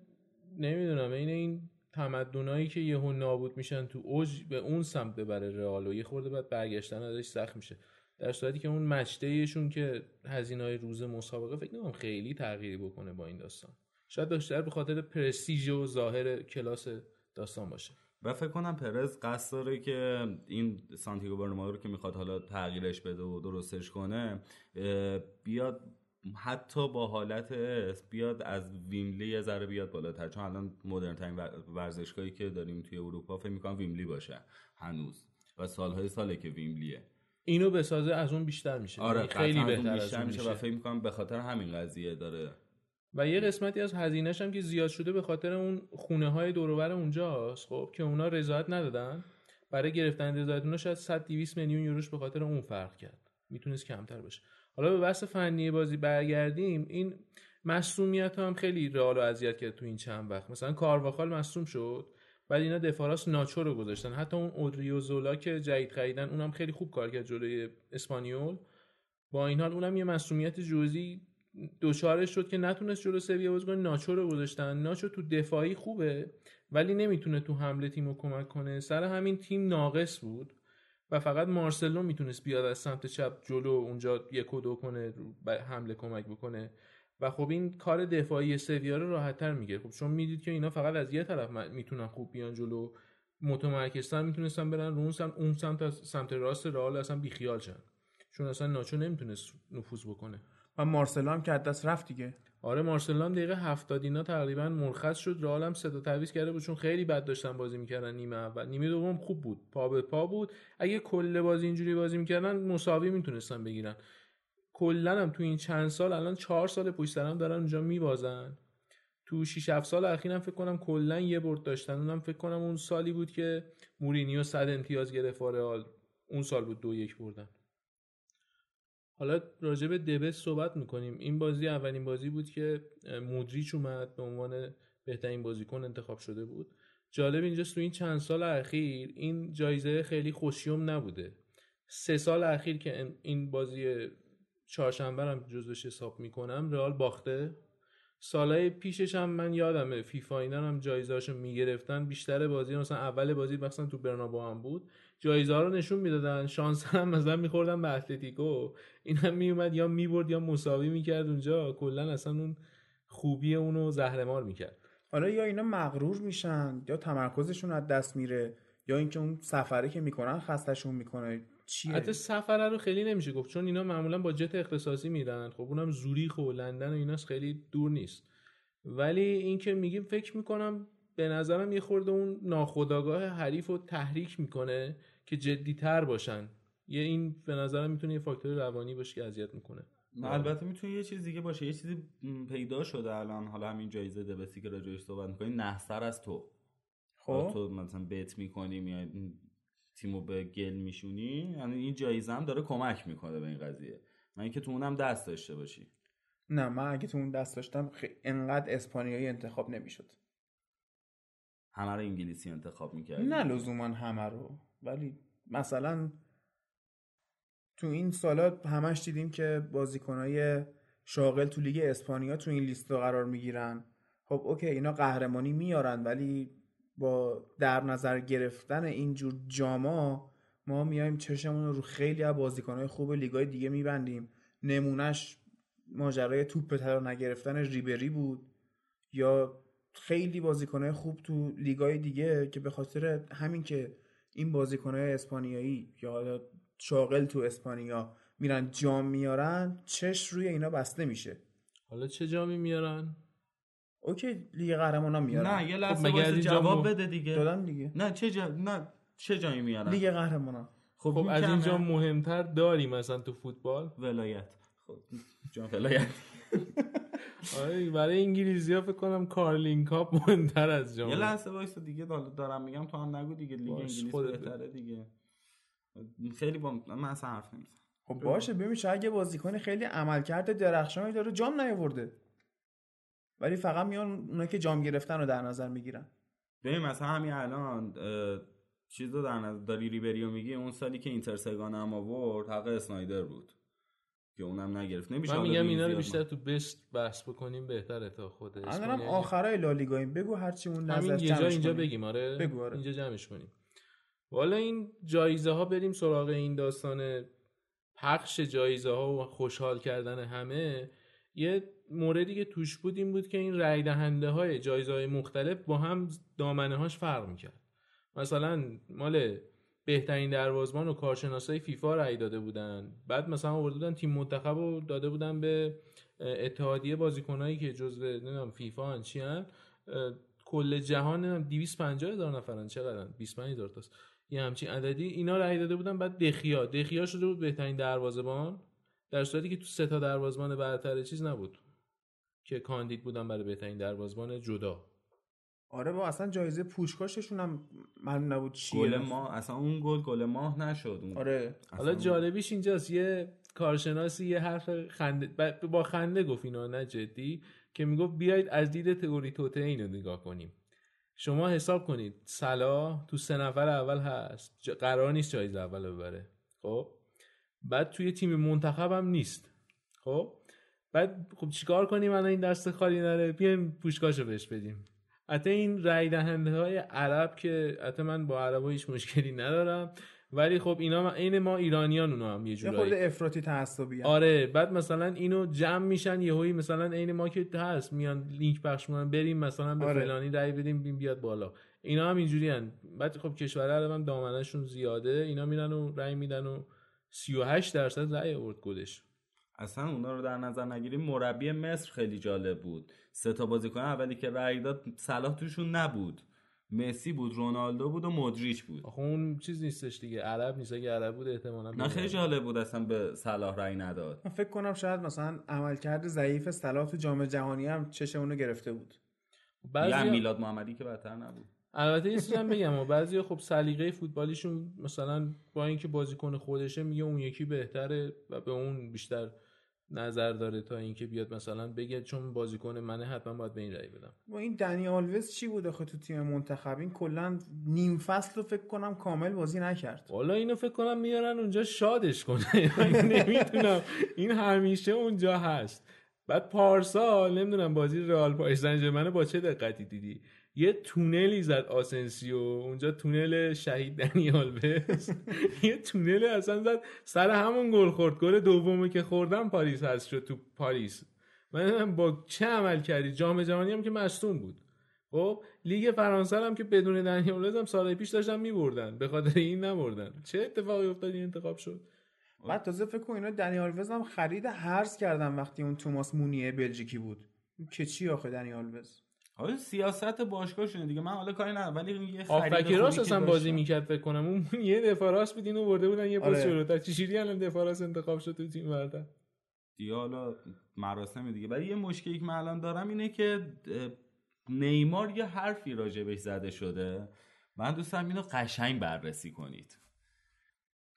نمی‌دونم این این تمدنایی که یهو نابود میشن تو اوج به اون سمت ببره رئال و یه خورده بعد برگشتن ازش سخت میشه. در صورتی که اون مچته که هزینه های روز مسابقه فکر نمی‌کنم خیلی تغییری بکنه با این داستان. شاید بیشتر به خاطر پرستیژ و ظاهر کلاس داستان باشه. و فکر کنم پرز قصد داره که این سانتیگو برنامه رو که می‌خواد حالا تغییرش بده و درستش کنه بیاد حتی با حالت بیاد از ویملی یه ذره بیاد بالاتر. چون الان مدرن ترین ورزشگاهی که داریم توی اروپا فکر می‌کنم ویملی باشه هنوز و سالهای ساله که ویملیه اینو بسازه از اون بیشتر میشه. آره یعنی خیلی بهتر بیشتر میشه و فکر می‌کنم به خاطر همین قضیه داره و یه قسمتی از هزینهش هم که زیاد شده به خاطر اون خونه های دوروبر اونجاست. خب که اونا رضایت ندادن. برای گرفتن رضایت اونا شاید 100 200 میلیون یوروش به خاطر اون فرق کرد. می‌تونست کمتر باشه. حالا به بحث فنی بازی برگردیم. این مصومیت هم خیلی رئال اذیت کرد تو این چند وقت. مثلا کارواخال مصوم شد بعد اینا دفاراس ناچو رو گذاشتن. حتی اون اودریو زولا که جدید خریدن اونم خیلی خوب کار کرد جلوی اسپانیول. با این حال اونم یه مصومیت جزئی دوچارش شد که نتونست جلو سویه بازی کنه ناچو رو گذاشتن. ناچو تو دفاعی خوبه ولی نمی‌تونه تو حمله تیم رو کمک کنه. سر همین تیم ناقص بود و فقط مارسلو می‌تونست بیاد از سمت چپ جلو اونجا یک و دو کنه حمله کمک بکنه. و خب این کار دفاعی سویا رو راحتتر میگه خب چون می‌دید که اینا فقط از یه طرف می‌تونن خوب بیان جلو. متمرکزتر می‌تونستن برن رو اون سمت سمت سمت راست رئال اصلا بیخیال شن. چون اصلا ناچو نمی‌تونست نفوذ بکنه. و مارسلو هم که دست رفت دیگه. آره مارسلو هم دقیقه 70 اینا تقریبا مرخص شد. رئال هم صدا تعویض کرده بود چون خیلی بد داشتن بازی می‌کردن نیمه اول. نیمه دوم خوب بود. پا به پا بود. اگه کل بازی اینجوری بازی می‌کردن مساوی می‌تونستن بگیرن. کلا هم تو این چند سال الان چهار سال پشت سرم دارن اونجا میبازن. تو 6 7 سال اخیرم فکر کنم کلا یه برد داشتن. اونم فکر کنم اون سالی بود که مورینیو 100 امتیاز گرفت. رئال اون سال بود دو یک بردن. حالا راجع به دبس صحبت می‌کنیم. این بازی اولین بازی بود که مودریچ اومد به عنوان بهترین بازیکن انتخاب شده بود. جالب اینجاست تو این چند سال اخیر این جایزه خیلی خوشیوم نبوده. سه سال اخیر که این بازی چهارشنبه هم جزوش حساب می‌کنم رئال باخته. سالهای پیشش هم من یادمه فیفا اینا هم جایزهاشو می‌گرفتن. بیشتر بازی مثلا اول بازی مثلا تو برنابو هم بود. جایزه ها رو نشون می‌دادن. شانس هم مثلا میخوردن به اتلتیکو. این هم میومد یا می‌برد یا مساوی می‌کرد اونجا. کلا اصلا اون خوبی اونو زهرمار می‌کرد. حالا یا اینا مغرور میشن یا تمرکزشون از دست میره یا اینکه اون سفره که می‌کنن خستشون می‌کنه. چیه؟ حتی سفره رو خیلی نمیشه گفت چون اینا معمولا با جت اختصاصی میرن خب اونم زوریخ و لندن و ایناش خیلی دور نیست. ولی این که میگیم فکر می‌کنم به نظرم یه خورده اون ناخداگاه حریف رو تحریک می‌کنه که جدیتر باشن. یه این به نظرم می‌تونه یه فاکتور روانی باشه که اذیت می‌کنه. البته می‌تونه یه چیز دیگه باشه. یه چیزی پیدا شده الان. حالا همین جایزه دبسی که راجعش صحبت می‌کنی نحسر از تو. خب؟ تو مثلا بت می‌کنی میای تیمو به گل میشونی یعنی این جایزه هم داره کمک می‌کنه به این قضیه. من اینکه تو اونم دست داشته باشی. نه من اگه تو اون دست داشتم خی... انقدر اسپانیایی انتخاب نمی‌شد. همه رو انگلیسی انتخاب می‌کردی؟ نه لزوما همه رو ولی مثلا تو این سالات همش دیدیم که بازیکنهای شاغل تو لیگ اسپانیا تو این لیست قرار می‌گیرن. خب اوکی اینا قهرمانی میارن ولی با در نظر گرفتن اینجور جاما ما میایم چشمون رو رو خیلی از بازیکنهای خوب لیگای دیگه میبندیم. نمونهش ماجرای توپ طلا نگرفتن ریبری بود یا خیلی بازیکنهای خوب تو لیگای دیگه که به خاطر همین که این بازیکنهای اسپانیایی یا حالا شاغل تو اسپانیا میرن جام میارن چش روی اینا بسته میشه. حالا چه جامی میارن؟ OK لیگ قهرمانان میارن. نه یه لحظه خب جواب بده دیگه. دادن دیگه. نه چه جا... نه چه جایی میارن؟ لیگ قهرمانان. خب, خب این از. اینجا مهمتر داری مثلا تو فوتبال. ولایت. خب جام ولایت. آره برای انگلیسی ها فکر کنم Carling Cup مهمتر از جام یه لحظه وایسا دیگه دارم میگم تو هم نگو دیگه لیگ انگلیس بهتره دیگه. خیلی با من اصلا حرف نمی‌زنم. خب باشه ببین شاید یه بازیکن خیلی عملکرد درخشانی داره جام نیاورده. ولی فقط میان اونا که جام گرفتن رو در نظر می‌گیرن. ببین مثلا همین الان چیز رو در نظر داری ریبریو میگی اون سالی که اینتر سگان هم آورد حق اسنایدر بود. که اونم نگرفت نمیشه من میگم اینا رو بیشتر تو بست بحث بکنیم بهتره تا خود الانم اسپانیا. آخرای لالیگاییم بگو هرچی اون نظر یه جا جمعش اینجا کنیم. بگیم آره بگو آره. اینجا جمعش کنیم والا این جایزه ها بریم سراغ این داستان پخش جایزه ها و خوشحال کردن همه یه موردی که توش بود این بود که این رای دهنده های جایزه های مختلف با هم دامنه هاش فرق می‌کرد مثلا مال بهترین دروازبان و کارشناسای فیفا رای داده بودن. بعد مثلا آورده بودن تیم منتخب رو داده بودن به اتحادیه بازیکنایی که جزو نمی‌دونم فیفا هن چی هن. کل جهان نمی‌دونم 250 هزار نفرن. چقدرن؟ 25 هزار تاست. یه همچین عددی. اینا رای داده بودن. بعد دخیا دخیا شده بود بهترین دروازه‌بان. در صورتی که تو سه تا دروازه‌بان برتر چیز نبود. که کاندید بودن برای بهترین دروازه‌بان جدا. آره با اصلا جایزه پوشکاششون هم معلوم نبود چیه. گل ما اصلا اون گل گل ماه نشد. اون آره. حالا جالبیش اینجاست یه کارشناسی یه حرف خنده با خنده گفت اینا نه جدی که می‌گفت بیایید از دید تئوری توتین رو نگاه کنیم. شما حساب کنید صلاح تو سه نفر اول هست. قرار نیست جایزه اول رو ببره. خب؟ بعد توی تیم منتخب هم نیست. خب؟ بعد خب چیکار کنیم الان این دست خالی نره؟ بیایم پوشکاشو بهش بدیم. حتی این رای دهنده های عرب که حتی من با عرب هیچ مشکلی ندارم ولی خب اینا عین ما ایرانیان اونا هم یه جورایی خورده افراطی تعصبی. آره بعد مثلا اینو جمع میشن یهویی مثلا عین ما که هست میان لینک پخش می‌کنن بریم مثلا به آره. فلانی رای بدیم بیم بیاد بالا اینا هم اینجوری هن. بعد خب کشور عرب هم دامنشون زیاده اینا میرن و رای میدن و 38 درصد رای آورد گلش اصلا اونا رو در نظر نگیریم مربی مصر خیلی جالب بود. سه تا بازیکن اولی که رأی داد صلاح توشون نبود. مسی بود رونالدو بود و مودریچ بود. آخه اون چیز نیستش دیگه عرب نیست اگه عرب بود احتمالاً نه خیلی جالب بود اصلا به صلاح رأی نداد. من فکر کنم شاید مثلا عملکرد ضعیف صلاح تو جام جهانی هم چش اونو گرفته بود. بعضی یا میلاد محمدی که بدتر نبود. البته یه چیزی هم بگم و بعضی خب سلیقه فوتبالیشون مثلا با اینکه بازیکن خودشه میگه اون یکی بهتره و به اون بیشتر نظر داره تا اینکه بیاد مثلا بگه چون بازیکن منه حتما باید به این رأی بدم. با این دنی آلوز چی بود آخه تو تیم منتخب؟ این کلا نیم فصل رو فکر کنم کامل بازی نکرد. والا اینو فکر کنم میارن اونجا شادش کنه. من نمی‌تونم این همیشه اونجا هست. بعد پارسال نمی‌دونم بازی رئال پاریس با چه دقتی دیدی؟ یه تونلی زد آسنسیو. اونجا تونل شهید دنیال یه تونل اصلا زد سر همون گل خورد. گل دومه که خوردم پاریس هست شد تو پاریس. من با چه عمل کردی؟ جام جهانی هم که مصدوم بود. خب لیگ فرانسه هم که بدون دنیال هم سال پیش داشتن میبردن. به خاطر این نبردن. چه اتفاقی افتاد این انتخاب شد؟ بعد تازه فکر کن اینا دنیال وز هم خرید هرز کردن وقتی اون توماس مونیه بلژیکی بود. که چی آخه دنیال وز حالا سیاست باشگاهشونه دیگه. من حالا کاری ندارم ولی یه خرید راست اصلا. بازی می‌کرد فکر کنم. اون یه دفاع راست بود اینو برده بودن یه پست آره. جلوتر چجوری الان دفاع راست انتخاب شد تو تیم برتر دیگه حالا مراسم دیگه. ولی یه مشکلی که من الان دارم اینه که نیمار یه حرفی راجبش زده شده. من دوستم اینو قشنگ بررسی کنید.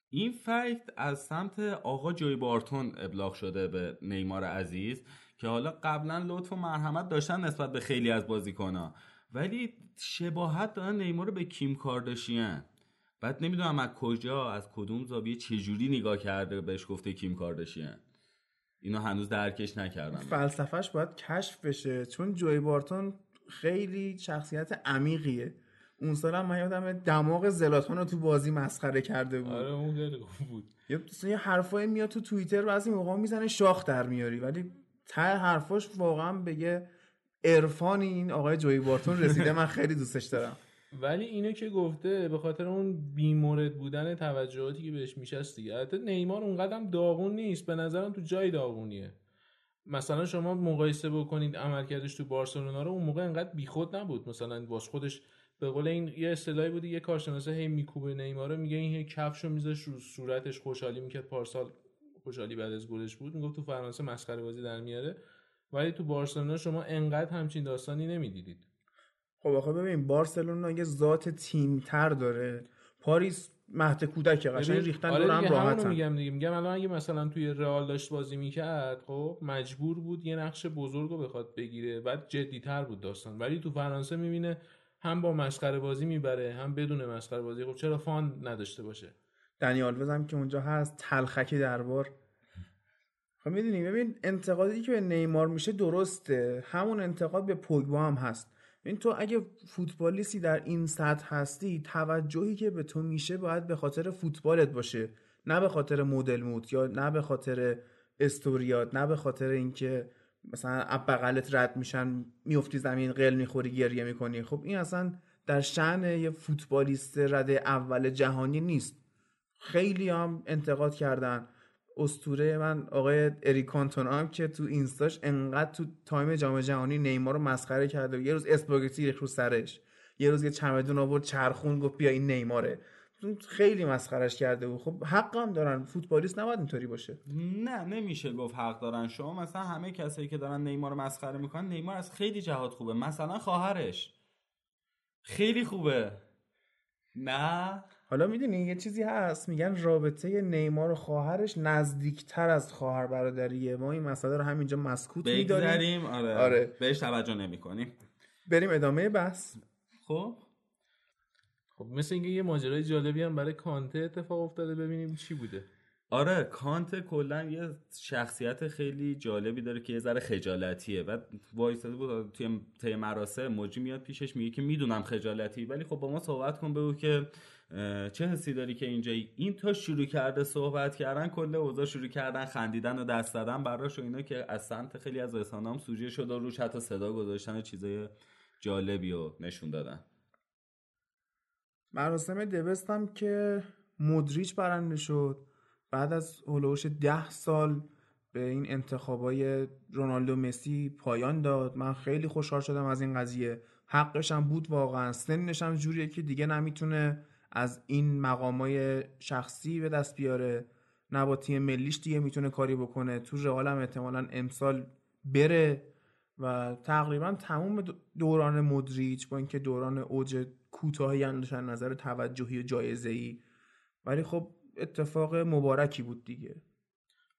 این فکت از سمت آقا جوی بارتون ابلاغ شده به نیمار عزیز. که حالا قبلا لطف و مرحمت داشتن نسبت به خیلی از بازیکنها. ولی شباهت دارن نیمار رو به کیم کارداشیان. بعد نمی‌دونم از کجا از کدوم زاویه چجوری نگاه کرده بهش گفته کیم کارداشیان. اینو هنوز درکش نکردم. فلسفهش باید کشف بشه چون جوی بارتون خیلی شخصیت عمیقیه. اون سال هم من یادم دماغ زلاتان رو تو بازی مسخره کرده بود. آره اون بود. یه یه حرفایی میاد تو توییتر و از این موقع می‌زنه شاخ در میاری. ولی ته حرفاش واقعا به یه عرفانی این آقای جوی بارتون رسیده من خیلی دوستش دارم. ولی اینو که گفته به خاطر اون بیمورد بودن توجهاتی که بهش میشست دیگه. البته نیمار اونقدرم داغون نیست به نظرم تو جای داغونیه. مثلا شما مقایسه بکنید عملکردش تو بارسلونا رو اون موقع انقدر بیخود نبود. مثلا واس خودش به قول این یه اصطلاحی بودی یه کارشناسه هی میکوبه نیمار رو میگه این هی کفشو میذاش رو صورتش خوشحالی می‌کرد پارسال. خوشحالی بعد از گلش بود می‌گفت تو فرانسه مسخره بازی در میاره. ولی تو بارسلونا شما انقدر همچین داستانی نمی‌دیدید. خب آخه ببین بارسلونا یه ذات تیم تر داره. پاریس مهد کودک قشنگ ریختن آره هم راحتن. میگم دیگه. میگم الان اگه مثلا توی رئال داشت بازی می‌کرد خب مجبور بود یه نقش بزرگ رو بخواد بگیره. بعد جدیتر بود داستان. ولی تو فرانسه می‌بینه هم با مسخره بازی می‌بره هم بدون مسخره بازی. خب چرا فان نداشته باشه؟ دنیال وزم که اونجا هست. تلخکی دربار. خب می‌دونی ببین انتقادی که به نیمار میشه درسته. همون انتقاد به پوگبا هم هست. این تو اگه فوتبالیستی در این سطح هستی توجهی که به تو میشه باید به خاطر فوتبالت باشه. نه به خاطر مدل موت یا نه به خاطر استوریات نه به خاطر اینکه مثلا از بغلت رد میشن میفتی زمین قل می‌خوری گریه می‌کنی. خب این اصلا در شأن یه فوتبالیست رده اول جهانی نیست. خیلی هم انتقاد کردن. اسطوره من آقای اریک کانتونا هم که تو اینستاش انقدر تو time جام جهانی نیمار رو مسخره کرده و یه روز اسپاگتی رو سرش. یه روز یه چمدون آورد چرخون گفت بیا این نیماره. خیلی مسخرش کرده بود. خب حق هم دارن. فوتبالیست نباید اینطوری باشه. نه نمیشه گفت حق دارن. شما مثلا همه کسایی که دارن نیمار رو مسخره می‌کنن نیمار از خیلی جهات خوبه. مثلا خواهرش. خیلی خوبه. نه؟ حالا می‌دونی یه چیزی هست. میگن رابطه نیمار و خواهرش نزدیکتر از خواهر برادریه ما این مسئله رو همینجا مسکوت میداریم. آره. آره. بهش توجه نمی‌کنیم. بریم ادامه بحث. خب؟ خب مثل اینکه یه ماجرای جالبی هم برای کانته اتفاق افتاده ببینیم چی بوده. آره کانت کلا یه شخصیت خیلی جالبی داره که یه ذره خجالتیه. و وایساده بود توی طی مراسم موجی میاد پیشش میگه که می‌دونم خجالتی ولی خب با ما صحبت کن بگو که چه حسی داری که اینجایی این تا شروع کرده صحبت کردن کل اوضاع شروع کردن خندیدن و دست دادن براش و اینا که از سمت خیلی از رسانه‌ام سوژه شده و روش حتی صدا گذاشتن و چیزای جالبی رو نشون دادن. مراسم دبست هم که مدریچ برنده شد. بعد از هلوش ده سال به این انتخابای رونالدو مسی پایان داد. من خیلی خوشحال شدم از این قضیه. حقش هم بود واقعا. سنش هم جوریه که دیگه نمی‌تونه از این مقامای شخصی به دست بیاره. نه با تیم ملیش دیگه می‌تونه کاری بکنه. تو رئال هم احتمالا امسال بره و تقریبا تمام دوران مدریچ با اینکه دوران اوج کوتاهی هم نظر توجهی و جایزه ای ولی خب اتفاق مبارکی بود دیگه.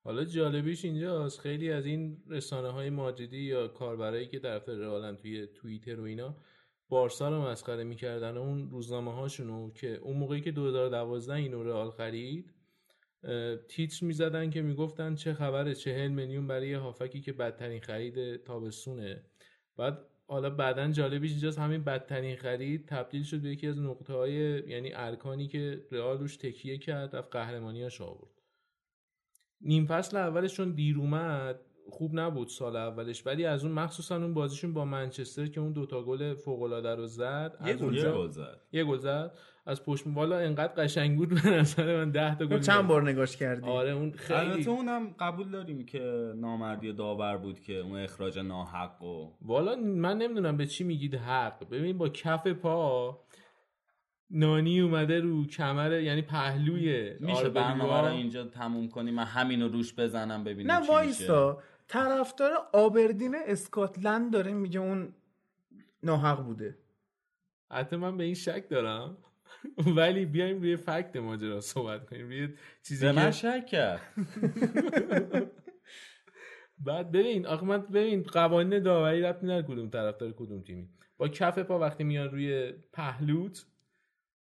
حالا جالبیش اینجاست خیلی از این رسانه های مادریدی یا کاربرایی که طرف رئالن توی توییتر و اینا بارسا رو مسخره می‌کردن اون روزنامه هاشونو که اون موقعی که 2012 اینو رئال خرید تیتر می‌زدن که می‌گفتن چه خبره چهل میلیون برای یه هافکی که بدترین خرید تابستونه. بعد حالا بعدا جالبیش اینجاست همین بدترین خرید تبدیل شد به یکی از نقطه های یعنی ارکانی که رئال روش تکیه کرد رفت قهرمانیاش آورد. نیم فصل اولش چون دیر اومد خوب نبود سال اولش ولی از اون مخصوصا اون بازیشون با منچستر که اون دوتا گل فوق العاده رو زد یه از گل زد. یه گل زد. از پشت والا انقدر قشنگ بود به نظر من 10 تا گل چند. بار نگاش کردی؟ آره اون خیلی. البته اونم قبول داریم که نامردی داور بود که اون اخراج ناحق و والا من نمی‌دونم به چی میگید حق. ببین با کف پا نانی اومده رو کمر یعنی پهلوی میشه آربلیوا. برنامه رو اینجا تموم کنیم من همینو روش بزنم ببینیم نه میشه. وایسا طرفدار آبردین اسکاتلند داره میگه اون ناحق بوده. حتی من به این شک دارم ولی بیایم روی فکت ماجرا صحبت کنیم. روی چیزی به من که شک کرد. بعد ببین آخه من ببین قوانین داوری ربطی نداره کدوم طرفدار کدوم تیمی. با کف پا وقتی میان روی پهلوت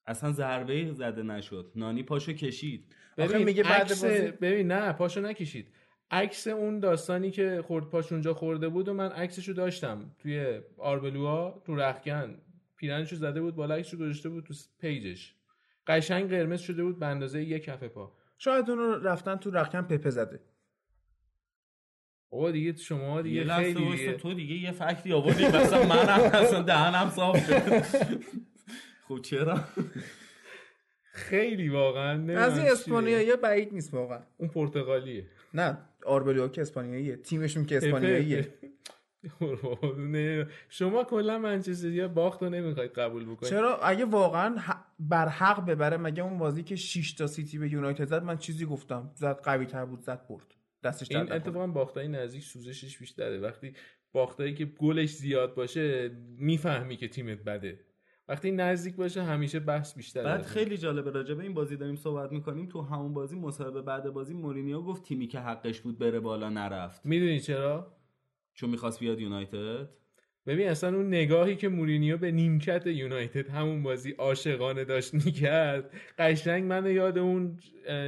اصلا ضربه زده نشد. نانی پاشو کشید. آخه ببین میگه بعد عکس- بازی- ببین نه پاشو نکشید. عکس اون داستانی که خورد پاش اونجا خورده بود و من عکسشو داشتم توی آربلوها تو رخکن پیرهنشو زده بود بالا عکسشو گذاشته بود تو پیجش. قشنگ قرمز شده بود به اندازه یک کف پا. شاید اون رو رفتن تو رخکن پپه زده. بابا دیگه شما یه دیگه لحظه خیلی دیگه تو دیگه یه fact ی آوردی مثلا منم اصلا دهنم صاف شد. خب چرا؟ خیلی واقعا از این چیه. اسپانیایی بعید نیست واقعا. اون پرتغالیه. نه آربلوا که اسپانیاییه. تیمشون که اسپانیاییه. نه شما کلا منچستر باخت رو نمی‌خواید قبول بکنید. چرا؟ اگه واقعا بر حق ببره مگه اون بازی که 6 تا سیتی به یونایتد زد من چیزی گفتم. زد قوی تر بود زد برد. دستش این. اتفاقا باختای نزدیک سوزشش بیشتره. وقتی باختایی که گلش زیاد باشه می‌فهمی که تیمت بده. وقتی نزدیک باشه همیشه بحث بیشتره. بعد خیلی جالبه راجع به این بازی داریم صحبت می‌کنیم. تو همون بازی مصاحبه بعد بازی مورینیو گفت تیمی که حقش بود بره بالا نرفت. می‌دونی چرا؟ چون می‌خواست بیاد یونایتد. ببین اصلا اون نگاهی که مورینیو به نیمکت یونایتد همون بازی عاشقانه داشت می‌کرد قشنگ من یاد اون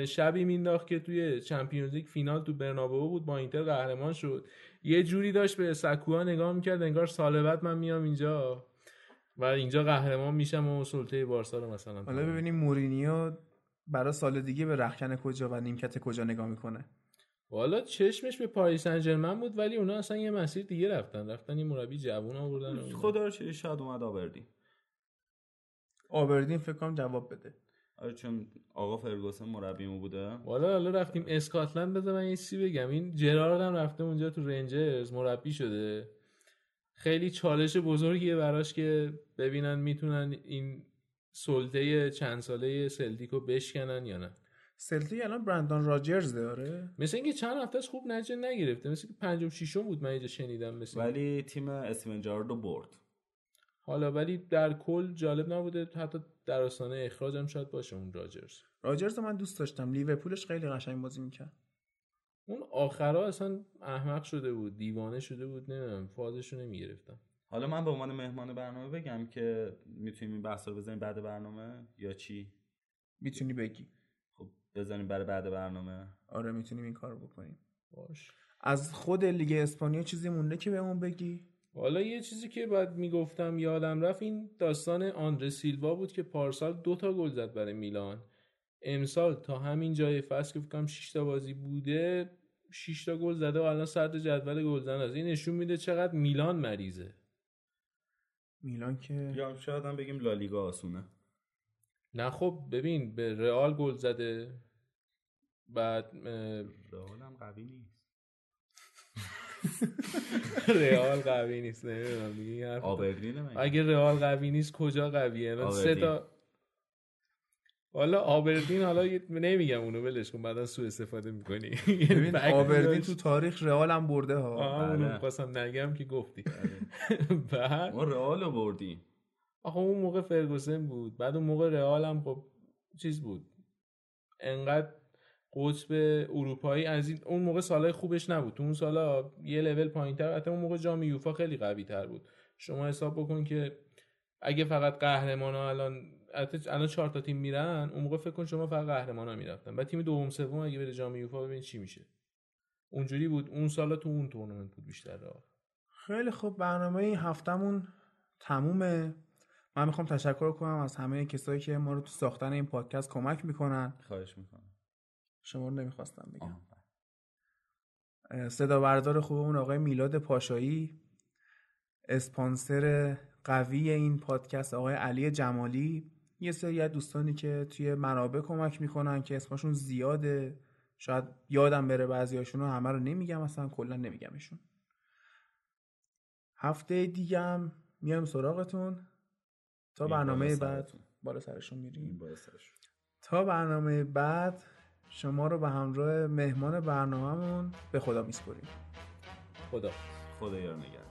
شبی مینداخت که توی Champions League فینال تو برنابئو بود با اینتر قهرمان شد. یه جوری داشت به سکوها نگاه می‌کرد انگار سال بعد من میام اینجا. و اینجا قهرمان میشم و سلطه بارسا رو مثلا حالا ببینیم مورینیو برای سال دیگه به رخکن کجا و نیمکت کجا نگاه می‌کنه؟ والا چشمش به پاریس سن ژرمن بود ولی اونا اصلا یه مسیر دیگه رفتن. رفتن یه مربی جوون آوردن. خدا رو شکر شاید اومد آوردی آبردین فکر کنم جواب بده. آره چون آقا فرگوسن مربیمو بوده. والا حالا رفتیم اسکاتلند بذار من یه چیزی بگم. این جرارد هم رفته اونجا تو رنجرز مربی شده. خیلی چالش بزرگیه براش که ببینن می‌تونن این سلطه چند ساله سلتیکو بشکنن یا نه. سلتی الان برندان راجرز داره؟ مثل اینکه چند هفتهش خوب نتیجه نگرفته. مثل که پنجم ششم بود من اینجا شنیدم مثل ولی تیم استیون جاردو برد. حالا ولی در کل جالب نبوده. حتی در آستانه اخراج هم شاید باشه اون راجرز. راجرز رو من دوست داشتم. لیورپولش خیلی قشنگ بازی می‌کرد. اون آخرا اصلا احمق شده بود دیوانه شده بود نمی‌دونم فازشو نمی‌گرفتم. حالا من به عنوان مهمان برنامه بگم که می‌تونیم این بحث رو بزنیم بعد برنامه یا چی؟ می‌تونی بگی. خب بزنیم برای بعد برنامه. آره می‌تونیم این کار بکنیم. باش. از خود لیگ اسپانیا چیزی مونده که بهمون بگی؟ حالا یه چیزی که بعد می‌گفتم یادم رفت این داستان آندره سیلوا بود که پارسال دو تا گل زد برای میلان. امسال تا همین جای فصل که فکرم 6 تا بازی بوده 6 تا گل زده و الان صدر جدول گلزن است. این نشون میده چقدر میلان مریضه. میلان که یا شاید هم بگیم لالیگا آسونه. نه خب ببین به رئال گل زده بعد رئال هم قوی نیست. رئال قوی نیست نمی‌دونم دیگه اگه رئال قوی نیست کجا قویه؟ الان سه. تا حالا آبردین حالا یه- نمیگم اونو ولش کن بعدا سوء استفاده می‌کنی. ببین آبردین تو تاریخ رئال هم برده ها. اونو بله. خواستم نگم که گفتی. بعد؟ ما رئال رو بردیم. آخه اون موقع فرگوسن بود. بعد اون موقع رئال هم خب چیز بود. انقدر قطب اروپایی از این اون موقع سالهای خوبش نبود. تو اون سالا یه لول پایینتر حتی اون موقع جام یوفا خیلی قوی تر بود. شما حساب بکن که اگه فقط قهرمان ها الان البته الان چهار تا تیم میرن اون موقع فکر کن شما فقط قهرمانا می‌رفتن. بعد تیم دوم سوم اگه بره جام یوفا ببین چی میشه. اونجوری بود. اون سال تو اون تورنمنت بود بیشتر. راه خیلی خوب. برنامه این هفتمون تمومه. من می‌خوام تشکر کنم از همه کسایی که ما رو تو ساختن این پادکست کمک می‌کنن. خواهش می‌کنم. شما رو نمی‌خواستم بگم. بله. صدا بردار خوبمون آقای میلاد پاشایی اسپانسر قوی این پادکست آقای علی جمالی. یه سری از دوستانی که توی منابع کمک می‌کنن که اسمشون زیاده. شاید یادم بره بعضیاشونو رو همه رو نمیگم اصلا کلا نمیگمشون. هفته دیگه هم میام سراغتون. تا برنامه بعد. بالا سرشون میریم. بالا سرشون. تا برنامه بعد شما رو به همراه مهمان برنامهمون به خدا میسپریم خدا. خدا یار نگهدار.